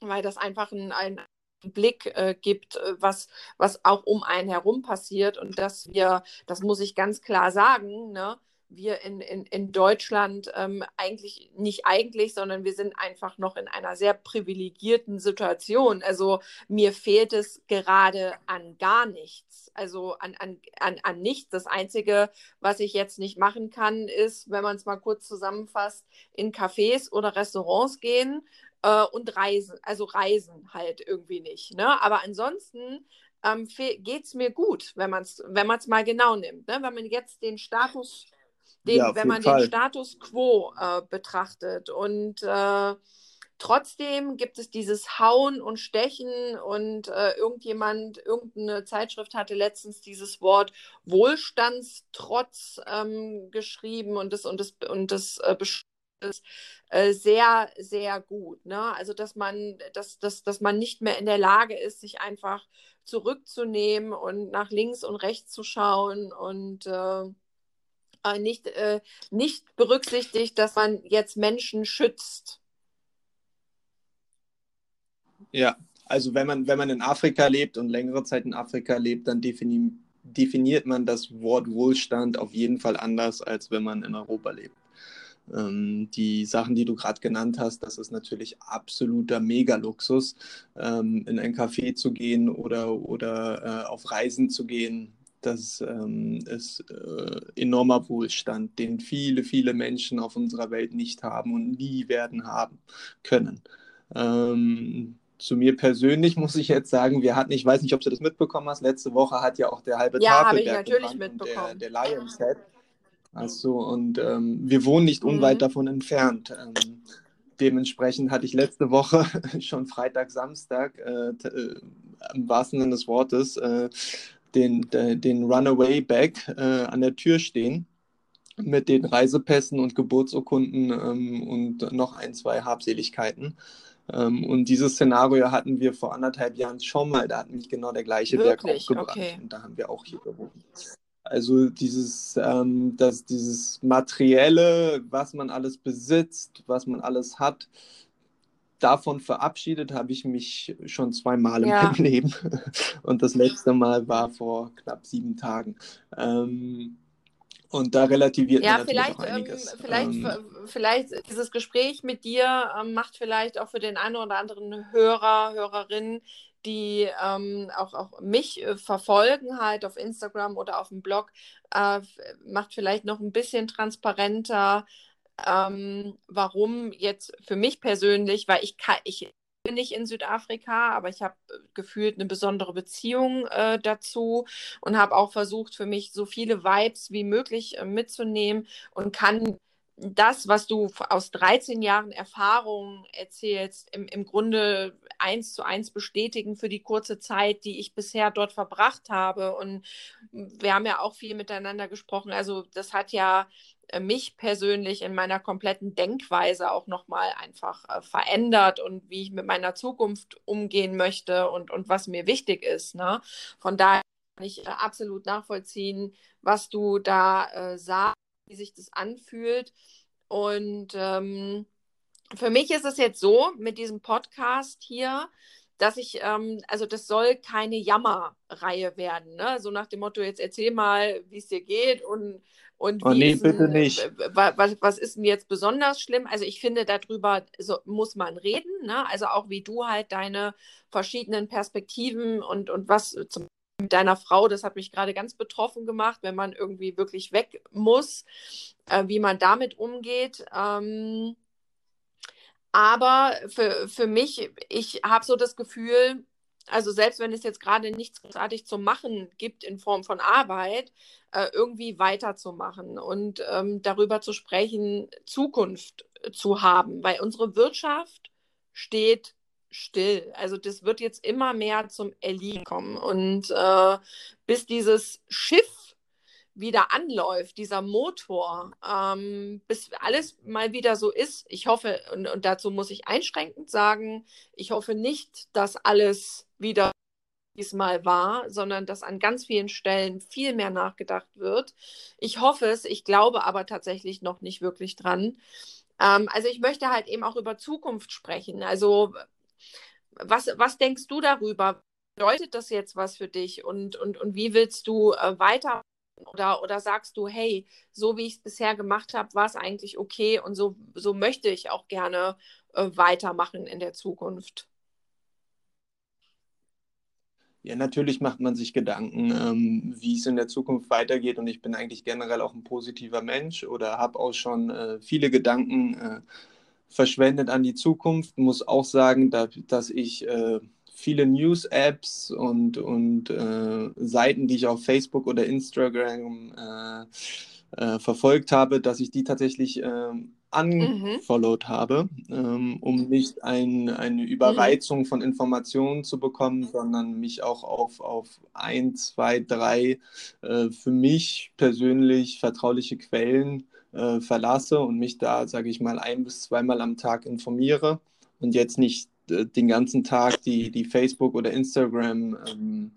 weil das einfach ein, ein Blick äh, gibt, äh, was, was auch um einen herum passiert und dass wir, das muss ich ganz klar sagen, ne, wir in, in, in Deutschland ähm, eigentlich nicht eigentlich, sondern wir sind einfach noch in einer sehr privilegierten Situation. Also mir fehlt es gerade an gar nichts. Also an, an, an, an nichts. Das Einzige, was ich jetzt nicht machen kann, ist, wenn man es mal kurz zusammenfasst, in Cafés oder Restaurants gehen äh, und reisen. Also reisen halt irgendwie nicht. Ne? Aber ansonsten ähm, geht es mir gut, wenn man es wenn mal genau nimmt. Ne? Wenn man jetzt den Status den, ja, wenn man Fall. den Status quo äh, betrachtet. Und äh, trotzdem gibt es dieses Hauen und Stechen und äh, irgendjemand, irgendeine Zeitschrift hatte letztens dieses Wort Wohlstandstrotz ähm, geschrieben und das und das und das äh, ist äh, sehr, sehr gut. Ne? Also, dass man, dass, dass, dass man nicht mehr in der Lage ist, sich einfach zurückzunehmen und nach links und rechts zu schauen und äh, äh, nicht, äh, nicht berücksichtigt, dass man jetzt Menschen schützt. Ja, also wenn man, wenn man in Afrika lebt und längere Zeit in Afrika lebt, dann defini definiert man das Wort Wohlstand auf jeden Fall anders, als wenn man in Europa lebt. Ähm, die Sachen, die du gerade genannt hast, das ist natürlich absoluter Mega-Luxus, ähm, in ein Café zu gehen oder, oder äh, auf Reisen zu gehen das ähm, ist äh, enormer Wohlstand, den viele, viele Menschen auf unserer Welt nicht haben und nie werden haben können. Ähm, zu mir persönlich muss ich jetzt sagen, wir hatten, ich weiß nicht, ob du das mitbekommen hast, letzte Woche hat ja auch der halbe ja, Tafelberg ich natürlich mitbekommen. Der, der Lions Head. Achso, und ähm, wir wohnen nicht unweit mhm. davon entfernt. Ähm, dementsprechend hatte ich letzte Woche schon Freitag, Samstag, äh, äh, im wahrsten Sinne des Wortes, äh, den, den Runaway Bag äh, an der Tür stehen mit den Reisepässen und Geburtsurkunden ähm, und noch ein, zwei Habseligkeiten. Ähm, und dieses Szenario hatten wir vor anderthalb Jahren schon mal. Da hat mich genau der gleiche Wirklich? Berg aufgebrannt. Okay. Und da haben wir auch hier gewohnt. Also dieses, ähm, das, dieses Materielle, was man alles besitzt, was man alles hat, davon verabschiedet habe ich mich schon zweimal in ja. meinem Leben. Und das letzte Mal war vor knapp sieben Tagen. Ähm, und da relativiert ja, man vielleicht, ähm, einiges. Ähm, vielleicht, ähm, vielleicht dieses Gespräch mit dir ähm, macht vielleicht auch für den einen oder anderen Hörer, Hörerin, die ähm, auch, auch mich äh, verfolgen, halt auf Instagram oder auf dem Blog, äh, macht vielleicht noch ein bisschen transparenter, ähm, warum jetzt für mich persönlich, weil ich kann, ich bin nicht in Südafrika, aber ich habe äh, gefühlt eine besondere Beziehung äh, dazu und habe auch versucht, für mich so viele Vibes wie möglich äh, mitzunehmen und kann das, was du aus 13 Jahren Erfahrung erzählst, im, im Grunde eins zu eins bestätigen für die kurze Zeit, die ich bisher dort verbracht habe. Und wir haben ja auch viel miteinander gesprochen. Also das hat ja äh, mich persönlich in meiner kompletten Denkweise auch nochmal einfach äh, verändert und wie ich mit meiner Zukunft umgehen möchte und, und was mir wichtig ist. Ne? Von daher kann ich äh, absolut nachvollziehen, was du da äh, sagst, wie sich das anfühlt. Und ähm, für mich ist es jetzt so mit diesem Podcast hier, dass ich, ähm, also das soll keine Jammerreihe werden, ne? So nach dem Motto, jetzt erzähl mal, wie es dir geht und und oh, nee, bitte nicht. Was, was ist denn jetzt besonders schlimm? Also ich finde, darüber so, muss man reden. Ne? Also auch wie du halt deine verschiedenen Perspektiven und, und was zum deiner Frau, das hat mich gerade ganz betroffen gemacht, wenn man irgendwie wirklich weg muss, äh, wie man damit umgeht. Ähm, aber für, für mich, ich habe so das Gefühl, also selbst wenn es jetzt gerade nichts großartig zu machen gibt in Form von Arbeit, äh, irgendwie weiterzumachen und ähm, darüber zu sprechen, Zukunft zu haben, weil unsere Wirtschaft steht still. Also das wird jetzt immer mehr zum Erliegen kommen und äh, bis dieses Schiff wieder anläuft, dieser Motor, ähm, bis alles mal wieder so ist. Ich hoffe, und, und, dazu muss ich einschränkend sagen, ich hoffe nicht, dass alles wieder diesmal war, sondern dass an ganz vielen Stellen viel mehr nachgedacht wird. Ich hoffe es, ich glaube aber tatsächlich noch nicht wirklich dran. Ähm, also ich möchte halt eben auch über Zukunft sprechen. Also was, was denkst du darüber? Bedeutet das jetzt was für dich und, und, und wie willst du äh, weiter oder, oder sagst du, hey, so wie ich es bisher gemacht habe, war es eigentlich okay und so, so möchte ich auch gerne äh, weitermachen in der Zukunft? Ja, natürlich macht man sich Gedanken, ähm, wie es in der Zukunft weitergeht. Und ich bin eigentlich generell auch ein positiver Mensch oder habe auch schon äh, viele Gedanken äh, verschwendet an die Zukunft. Muss auch sagen, da, dass ich äh, viele News-Apps und, und äh, Seiten, die ich auf Facebook oder Instagram äh, äh, verfolgt habe, dass ich die tatsächlich ähm, unfollowed mhm. habe, ähm, um nicht ein, eine Überreizung mhm. von Informationen zu bekommen, sondern mich auch auf, auf ein, zwei, drei äh, für mich persönlich vertrauliche Quellen äh, verlasse und mich da, sage ich mal, ein bis zweimal am Tag informiere und jetzt nicht äh, den ganzen Tag die, die Facebook oder Instagram ähm,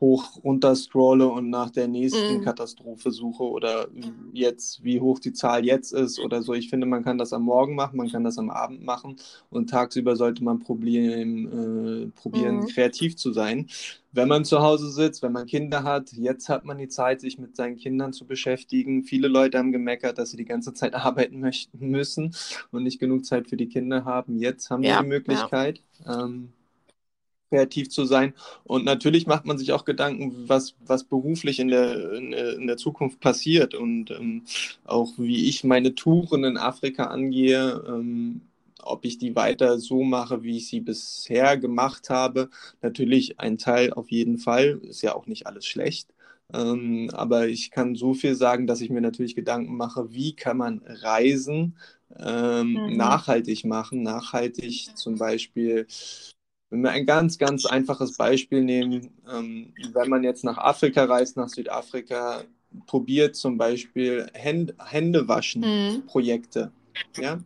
hoch runter scrolle und nach der nächsten mm. Katastrophe suche oder jetzt, wie hoch die Zahl jetzt ist oder so. Ich finde, man kann das am Morgen machen, man kann das am Abend machen und tagsüber sollte man probieren, äh, probieren mm. kreativ zu sein. Wenn man zu Hause sitzt, wenn man Kinder hat, jetzt hat man die Zeit, sich mit seinen Kindern zu beschäftigen. Viele Leute haben gemeckert, dass sie die ganze Zeit arbeiten möchten, müssen und nicht genug Zeit für die Kinder haben. Jetzt haben ja, wir die Möglichkeit. Ja. Ähm, kreativ zu sein. Und natürlich macht man sich auch Gedanken, was, was beruflich in der, in, in der Zukunft passiert und ähm, auch wie ich meine Touren in Afrika angehe. Ähm, ob ich die weiter so mache, wie ich sie bisher gemacht habe. Natürlich ein Teil auf jeden Fall, ist ja auch nicht alles schlecht. Ähm, aber ich kann so viel sagen, dass ich mir natürlich Gedanken mache, wie kann man Reisen ähm, mhm. nachhaltig machen. Nachhaltig zum Beispiel wenn wir ein ganz, ganz einfaches Beispiel nehmen, ähm, wenn man jetzt nach Afrika reist, nach Südafrika, probiert zum Beispiel Händ Händewaschen-Projekte. Mhm. Ja?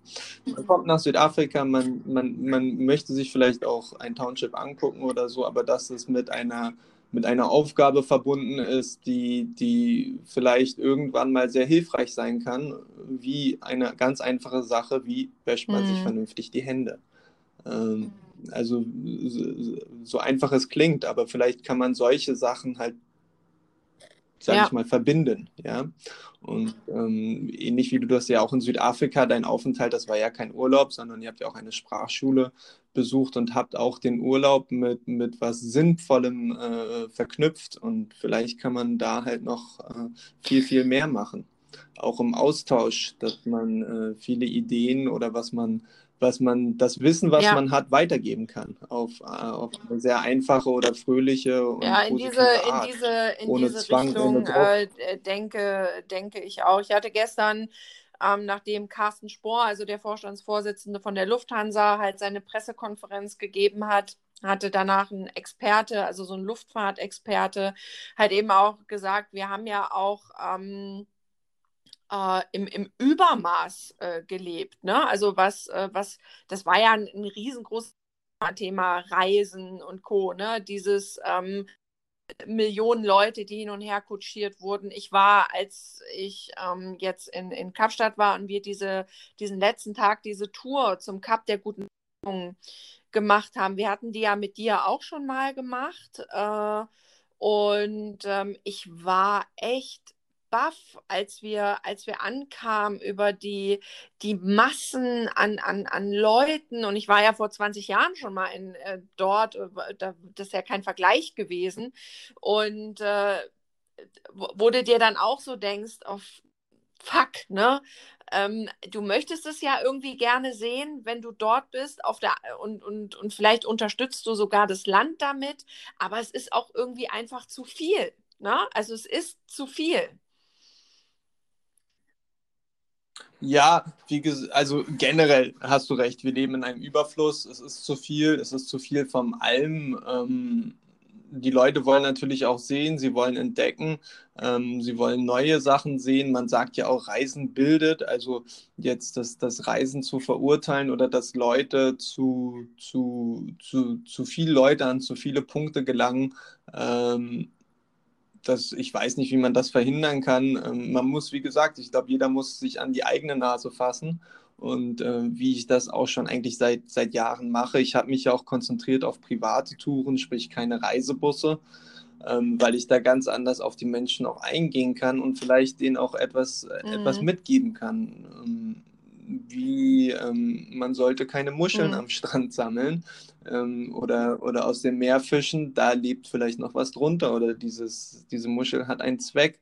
Man kommt nach Südafrika, man, man, man möchte sich vielleicht auch ein Township angucken oder so, aber dass es mit einer, mit einer Aufgabe verbunden ist, die, die vielleicht irgendwann mal sehr hilfreich sein kann, wie eine ganz einfache Sache, wie wäscht man mhm. sich vernünftig die Hände. Ähm, also so einfach es klingt, aber vielleicht kann man solche Sachen halt, sage ja. ich mal, verbinden, ja. Und ähm, ähnlich wie du das ja auch in Südafrika, dein Aufenthalt, das war ja kein Urlaub, sondern ihr habt ja auch eine Sprachschule besucht und habt auch den Urlaub mit, mit was Sinnvollem äh, verknüpft. Und vielleicht kann man da halt noch äh, viel, viel mehr machen. Auch im Austausch, dass man äh, viele Ideen oder was man was man, das Wissen, was ja. man hat, weitergeben kann. Auf, äh, auf eine sehr einfache oder fröhliche und Ja, in diese, Art, in diese, in ohne diese Zwang, Richtung äh, denke, denke ich auch. Ich hatte gestern ähm, nachdem Carsten Spohr, also der Vorstandsvorsitzende von der Lufthansa, halt seine Pressekonferenz gegeben hat, hatte danach ein Experte, also so ein Luftfahrtexperte, halt eben auch gesagt, wir haben ja auch ähm, äh, im, im Übermaß äh, gelebt. Ne? Also was, äh, was, das war ja ein, ein riesengroßes Thema Reisen und Co. Ne? Dieses ähm, Millionen Leute, die hin und her kutschiert wurden. Ich war, als ich ähm, jetzt in, in Kapstadt war und wir diese, diesen letzten Tag diese Tour zum Kap der guten gemacht haben. Wir hatten die ja mit dir auch schon mal gemacht. Äh, und ähm, ich war echt baff, als wir, als wir ankamen über die, die Massen an, an, an Leuten. Und ich war ja vor 20 Jahren schon mal in, äh, dort, äh, da, das ist ja kein Vergleich gewesen. Und äh, wo dir dann auch so denkst, auf fuck, ne? Ähm, du möchtest es ja irgendwie gerne sehen, wenn du dort bist auf der, und, und, und vielleicht unterstützt du sogar das Land damit, aber es ist auch irgendwie einfach zu viel. Ne? Also es ist zu viel. Ja, also generell hast du recht. Wir leben in einem Überfluss. Es ist zu viel. Es ist zu viel vom allem. Ähm, die Leute wollen natürlich auch sehen, sie wollen entdecken, ähm, sie wollen neue Sachen sehen. Man sagt ja auch, Reisen bildet. Also jetzt das, das Reisen zu verurteilen oder dass Leute zu, zu, zu, zu viele Leute an zu viele Punkte gelangen, ähm, das, ich weiß nicht, wie man das verhindern kann. Ähm, man muss, wie gesagt, ich glaube, jeder muss sich an die eigene Nase fassen. Und äh, wie ich das auch schon eigentlich seit, seit Jahren mache. Ich habe mich ja auch konzentriert auf private Touren, sprich keine Reisebusse, ähm, weil ich da ganz anders auf die Menschen auch eingehen kann und vielleicht denen auch etwas, äh, mhm. etwas mitgeben kann. Ähm, wie ähm, man sollte keine Muscheln mhm. am Strand sammeln ähm, oder, oder aus dem Meer fischen, da lebt vielleicht noch was drunter oder dieses, diese Muschel hat einen Zweck.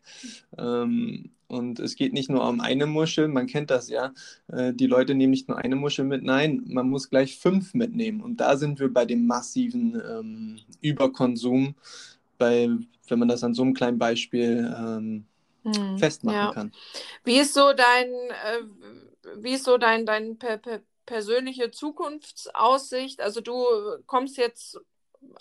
Ähm, und es geht nicht nur um eine Muschel, man kennt das ja. Äh, die Leute nehmen nicht nur eine Muschel mit, nein, man muss gleich fünf mitnehmen. Und da sind wir bei dem massiven ähm, Überkonsum, bei, wenn man das an so einem kleinen Beispiel ähm, hm, festmachen ja. kann. Wie ist so dein, äh, wie ist so dein, dein per, per, persönliche Zukunftsaussicht? Also du kommst jetzt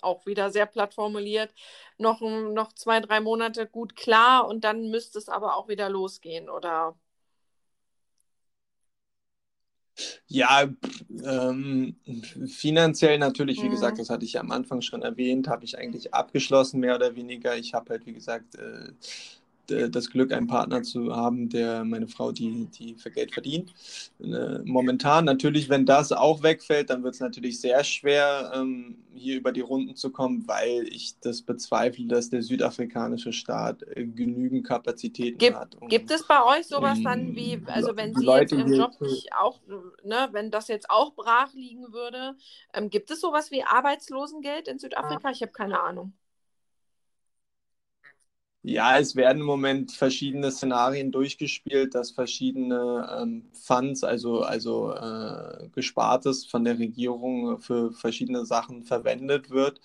auch wieder sehr platt formuliert, noch, noch zwei, drei Monate gut klar und dann müsste es aber auch wieder losgehen, oder? Ja, ähm, finanziell natürlich, wie mhm. gesagt, das hatte ich ja am Anfang schon erwähnt, habe ich eigentlich abgeschlossen, mehr oder weniger. Ich habe halt, wie gesagt, äh, das Glück, einen Partner zu haben, der meine Frau, die, die für Geld verdient. Äh, momentan natürlich, wenn das auch wegfällt, dann wird es natürlich sehr schwer, ähm, hier über die Runden zu kommen, weil ich das bezweifle, dass der südafrikanische Staat äh, genügend Kapazitäten Gib, hat. Um, gibt es bei euch sowas um, dann wie, also wenn Sie Leute jetzt im Job nicht auch, ne, wenn das jetzt auch brach liegen würde, ähm, gibt es sowas wie Arbeitslosengeld in Südafrika? Ich habe keine Ahnung. Ja, es werden im Moment verschiedene Szenarien durchgespielt, dass verschiedene ähm, Funds, also, also äh, Gespartes von der Regierung für verschiedene Sachen verwendet wird.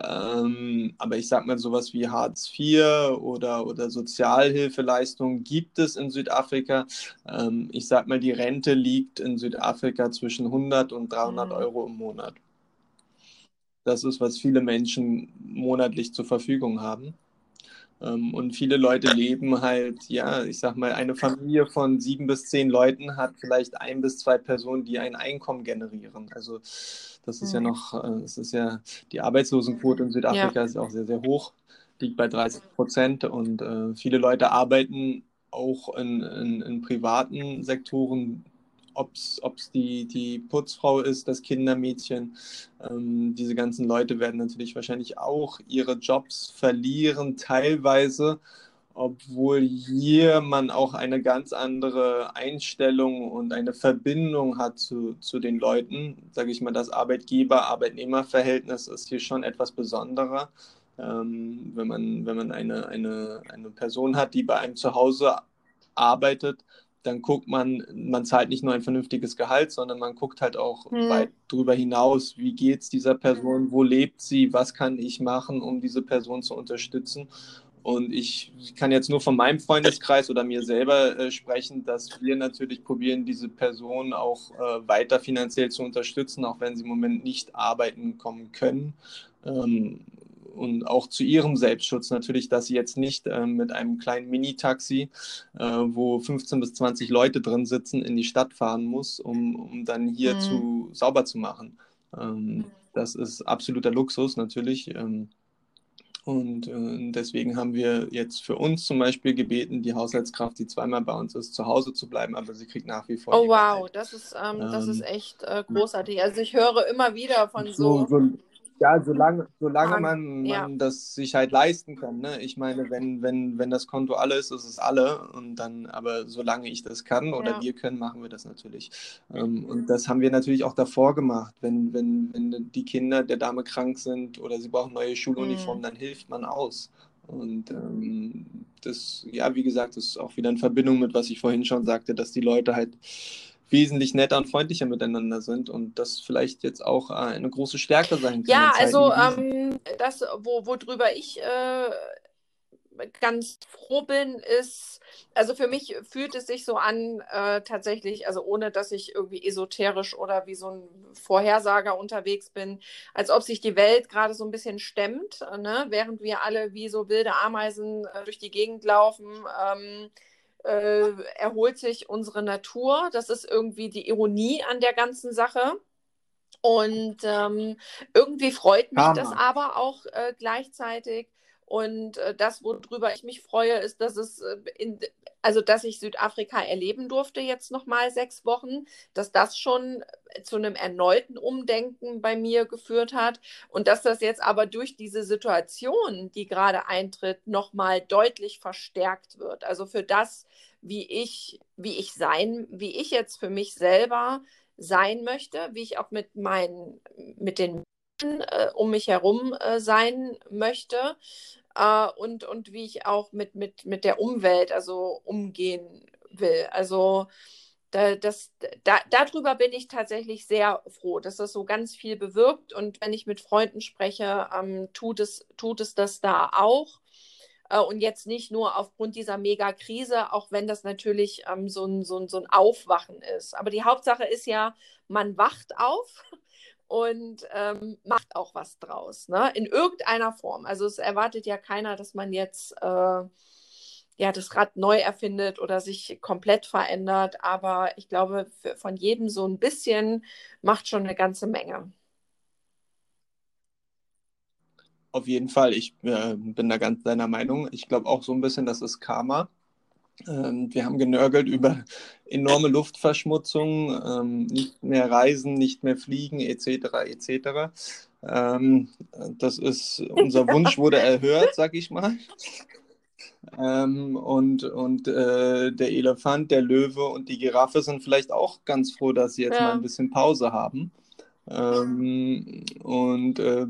Ähm, aber ich sag mal, sowas wie Hartz IV oder, oder Sozialhilfeleistungen gibt es in Südafrika. Ähm, ich sag mal, die Rente liegt in Südafrika zwischen 100 und 300 mhm. Euro im Monat. Das ist, was viele Menschen monatlich zur Verfügung haben. Ähm, und viele Leute leben halt, ja, ich sag mal, eine Familie von sieben bis zehn Leuten hat vielleicht ein bis zwei Personen, die ein Einkommen generieren. Also das ist ja mhm. noch, äh, das ist ja, die Arbeitslosenquote in Südafrika ja. ist auch sehr, sehr hoch, liegt bei 30 Prozent und äh, viele Leute arbeiten auch in, in, in privaten Sektoren, ob es die, die Putzfrau ist, das Kindermädchen. Ähm, diese ganzen Leute werden natürlich wahrscheinlich auch ihre Jobs verlieren, teilweise, obwohl hier man auch eine ganz andere Einstellung und eine Verbindung hat zu, zu den Leuten. Sage ich mal, das Arbeitgeber-Arbeitnehmer-Verhältnis ist hier schon etwas besonderer. Ähm, wenn man, wenn man eine, eine, eine Person hat, die bei einem zu Hause arbeitet, dann guckt man, man zahlt nicht nur ein vernünftiges Gehalt, sondern man guckt halt auch hm. weit darüber hinaus, wie geht es dieser Person, wo lebt sie, was kann ich machen, um diese Person zu unterstützen. Und ich kann jetzt nur von meinem Freundeskreis oder mir selber äh, sprechen, dass wir natürlich probieren, diese Person auch äh, weiter finanziell zu unterstützen, auch wenn sie im Moment nicht arbeiten kommen können. Ähm, und auch zu ihrem Selbstschutz natürlich, dass sie jetzt nicht äh, mit einem kleinen Mini-Taxi, äh, wo 15 bis 20 Leute drin sitzen, in die Stadt fahren muss, um, um dann hier mhm. zu sauber zu machen. Ähm, das ist absoluter Luxus natürlich. Ähm, und äh, deswegen haben wir jetzt für uns zum Beispiel gebeten, die Haushaltskraft, die zweimal bei uns ist, zu Hause zu bleiben, aber sie kriegt nach wie vor. Oh wow, das ist, ähm, ähm, das ist echt äh, großartig. Also ich höre immer wieder von so, so, so ja, solange, solange man, ja. man das sich halt leisten kann. Ne? Ich meine, wenn, wenn, wenn das Konto alle ist, ist es alle. Und dann, aber solange ich das kann oder ja. wir können, machen wir das natürlich. Ähm, und das haben wir natürlich auch davor gemacht. Wenn, wenn, wenn die Kinder der Dame krank sind oder sie brauchen neue Schuluniformen, mhm. dann hilft man aus. Und ähm, das, ja, wie gesagt, das ist auch wieder in Verbindung mit, was ich vorhin schon sagte, dass die Leute halt wesentlich netter und freundlicher miteinander sind und das vielleicht jetzt auch äh, eine große Stärke sein kann. Ja, also ähm, das, wo, worüber ich äh, ganz froh bin, ist, also für mich fühlt es sich so an, äh, tatsächlich, also ohne dass ich irgendwie esoterisch oder wie so ein Vorhersager unterwegs bin, als ob sich die Welt gerade so ein bisschen stemmt, ne? während wir alle wie so wilde Ameisen äh, durch die Gegend laufen. Ähm, äh, erholt sich unsere Natur. Das ist irgendwie die Ironie an der ganzen Sache. Und ähm, irgendwie freut mich Hammer. das aber auch äh, gleichzeitig. Und äh, das, worüber ich mich freue, ist, dass es äh, in, also dass ich Südafrika erleben durfte jetzt noch mal sechs Wochen, dass das schon äh, zu einem erneuten Umdenken bei mir geführt hat und dass das jetzt aber durch diese Situation, die gerade eintritt, noch mal deutlich verstärkt wird. Also für das, wie ich, wie ich sein, wie ich jetzt für mich selber sein möchte, wie ich auch mit meinen, mit den äh, um mich herum äh, sein möchte äh, und, und wie ich auch mit, mit, mit der Umwelt also umgehen will. Also da, das, da, darüber bin ich tatsächlich sehr froh, dass das so ganz viel bewirkt. Und wenn ich mit Freunden spreche, ähm, tut, es, tut es das da auch. Äh, und jetzt nicht nur aufgrund dieser Megakrise, auch wenn das natürlich ähm, so, ein, so, ein, so ein Aufwachen ist. Aber die Hauptsache ist ja, man wacht auf und ähm, macht auch was draus, ne? in irgendeiner Form. Also es erwartet ja keiner, dass man jetzt äh, ja, das Rad neu erfindet oder sich komplett verändert. Aber ich glaube, für, von jedem so ein bisschen macht schon eine ganze Menge. Auf jeden Fall, ich äh, bin da ganz deiner Meinung. Ich glaube auch so ein bisschen, das ist Karma. Ähm, wir haben genörgelt über enorme Luftverschmutzung, ähm, nicht mehr reisen, nicht mehr fliegen, etc. etc. Ähm, das ist, unser Wunsch wurde erhört, sag ich mal. Und und äh, der Elefant, der Löwe und die Giraffe sind vielleicht auch ganz froh, dass sie jetzt ja. mal ein bisschen Pause haben. Ähm, und äh,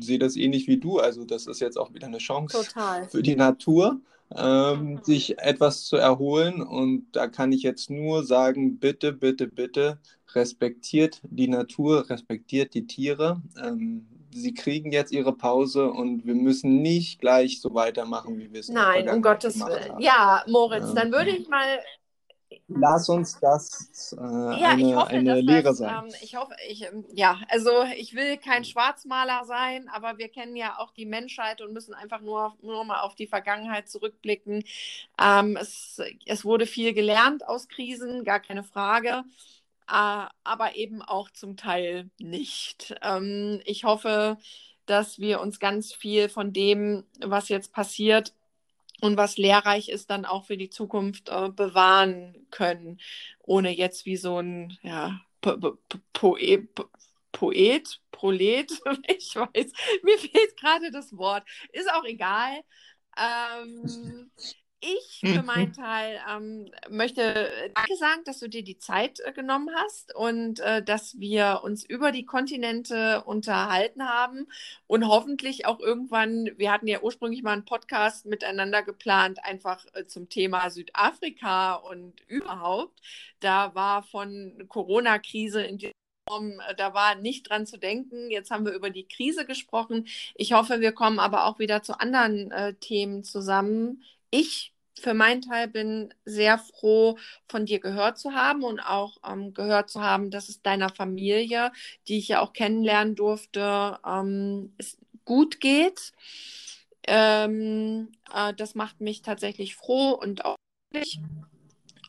sehe das ähnlich wie du. Also, das ist jetzt auch wieder eine Chance Total. für die Natur, ähm, sich etwas zu erholen. Und da kann ich jetzt nur sagen: bitte, bitte, bitte respektiert die Natur, respektiert die Tiere. Ähm, sie kriegen jetzt ihre Pause und wir müssen nicht gleich so weitermachen, wie wir es Nein, um Gottes Willen. Ja, Moritz, dann würde ich mal lass uns das äh, ja, eine, hoffe, eine Lehre sein. Ähm, ich hoffe, ich, ähm, ja, also ich will kein Schwarzmaler sein, aber wir kennen ja auch die Menschheit und müssen einfach nur, nur mal auf die Vergangenheit zurückblicken. Ähm, es, es wurde viel gelernt aus Krisen, gar keine Frage. Äh, aber eben auch zum Teil nicht. Ähm, ich hoffe, dass wir uns ganz viel von dem, was jetzt passiert, und was lehrreich ist, dann auch für die Zukunft äh, bewahren können, ohne jetzt wie so ein ja, Poet, Poet, Prolet, ich weiß, mir fehlt gerade das Wort, ist auch egal. Ähm, ich für meinen mhm. Teil ähm, möchte Danke sagen, dass du dir die Zeit äh, genommen hast und äh, dass wir uns über die Kontinente unterhalten haben und hoffentlich auch irgendwann, wir hatten ja ursprünglich mal einen Podcast miteinander geplant, einfach äh, zum Thema Südafrika und überhaupt. Da war von Corona-Krise in diesem äh, da war nicht dran zu denken. Jetzt haben wir über die Krise gesprochen. Ich hoffe, wir kommen aber auch wieder zu anderen äh, Themen zusammen. Ich für meinen Teil bin sehr froh, von dir gehört zu haben und auch ähm, gehört zu haben, dass es deiner Familie, die ich ja auch kennenlernen durfte, ähm, gut geht. Ähm, äh, das macht mich tatsächlich froh und auch.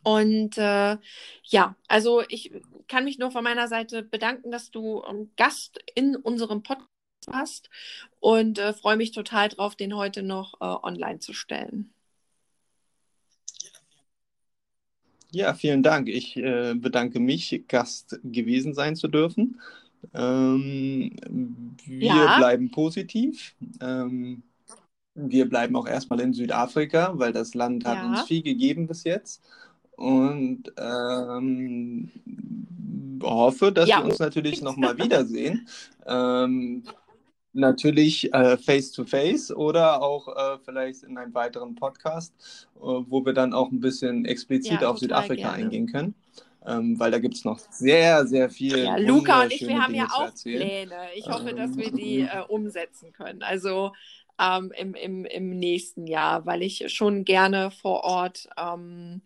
Und äh, ja, also ich kann mich nur von meiner Seite bedanken, dass du ähm, Gast in unserem Podcast warst und äh, freue mich total drauf, den heute noch äh, online zu stellen. Ja, vielen Dank. Ich äh, bedanke mich, Gast gewesen sein zu dürfen. Ähm, wir ja. bleiben positiv. Ähm, wir bleiben auch erstmal in Südafrika, weil das Land hat ja. uns viel gegeben bis jetzt. Und ähm, hoffe, dass ja. wir uns natürlich nochmal wiedersehen. Ähm, natürlich äh, face to face oder auch äh, vielleicht in einem weiteren Podcast, äh, wo wir dann auch ein bisschen explizit ja, auf Südafrika gerne. eingehen können. Ähm, weil da gibt es noch sehr, sehr viel. Ja, Luca und ich, wir haben Dinge ja auch Pläne. Ich hoffe, dass wir die ähm. äh, umsetzen können. Also ähm, im, im, im nächsten Jahr, weil ich schon gerne vor Ort ähm,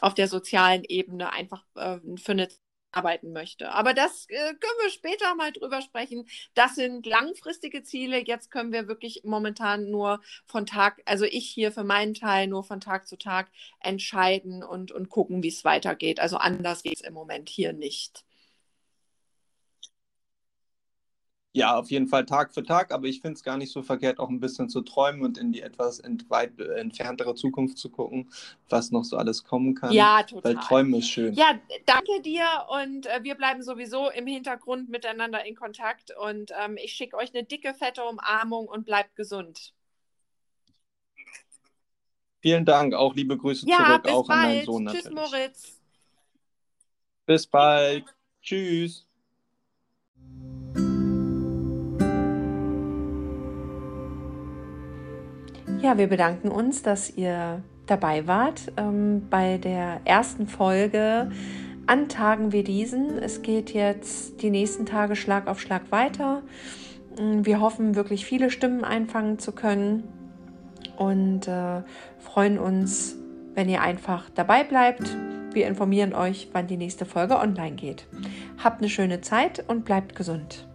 auf der sozialen Ebene einfach äh, für eine arbeiten möchte. Aber das äh, können wir später mal drüber sprechen. Das sind langfristige Ziele. Jetzt können wir wirklich momentan nur von Tag, also ich hier für meinen Teil nur von Tag zu Tag entscheiden und, und gucken, wie es weitergeht. Also anders geht es im Moment hier nicht. Ja, auf jeden Fall Tag für Tag, aber ich finde es gar nicht so verkehrt, auch ein bisschen zu träumen und in die etwas weit entferntere Zukunft zu gucken, was noch so alles kommen kann. Ja, total. Weil Träumen ist schön. Ja, danke dir und äh, wir bleiben sowieso im Hintergrund miteinander in Kontakt und ähm, ich schicke euch eine dicke, fette Umarmung und bleibt gesund. Vielen Dank, auch liebe Grüße ja, zurück, auch bald. an meinen Sohn natürlich. Tschüss, Moritz. Bis bald. Tschüss. Ja, wir bedanken uns, dass ihr dabei wart ähm, bei der ersten Folge an Tagen wie diesen. Es geht jetzt die nächsten Tage Schlag auf Schlag weiter. Mm, wir hoffen wirklich viele Stimmen einfangen zu können und äh, freuen uns, wenn ihr einfach dabei bleibt. Wir informieren euch, wann die nächste Folge online geht. Habt eine schöne Zeit und bleibt gesund.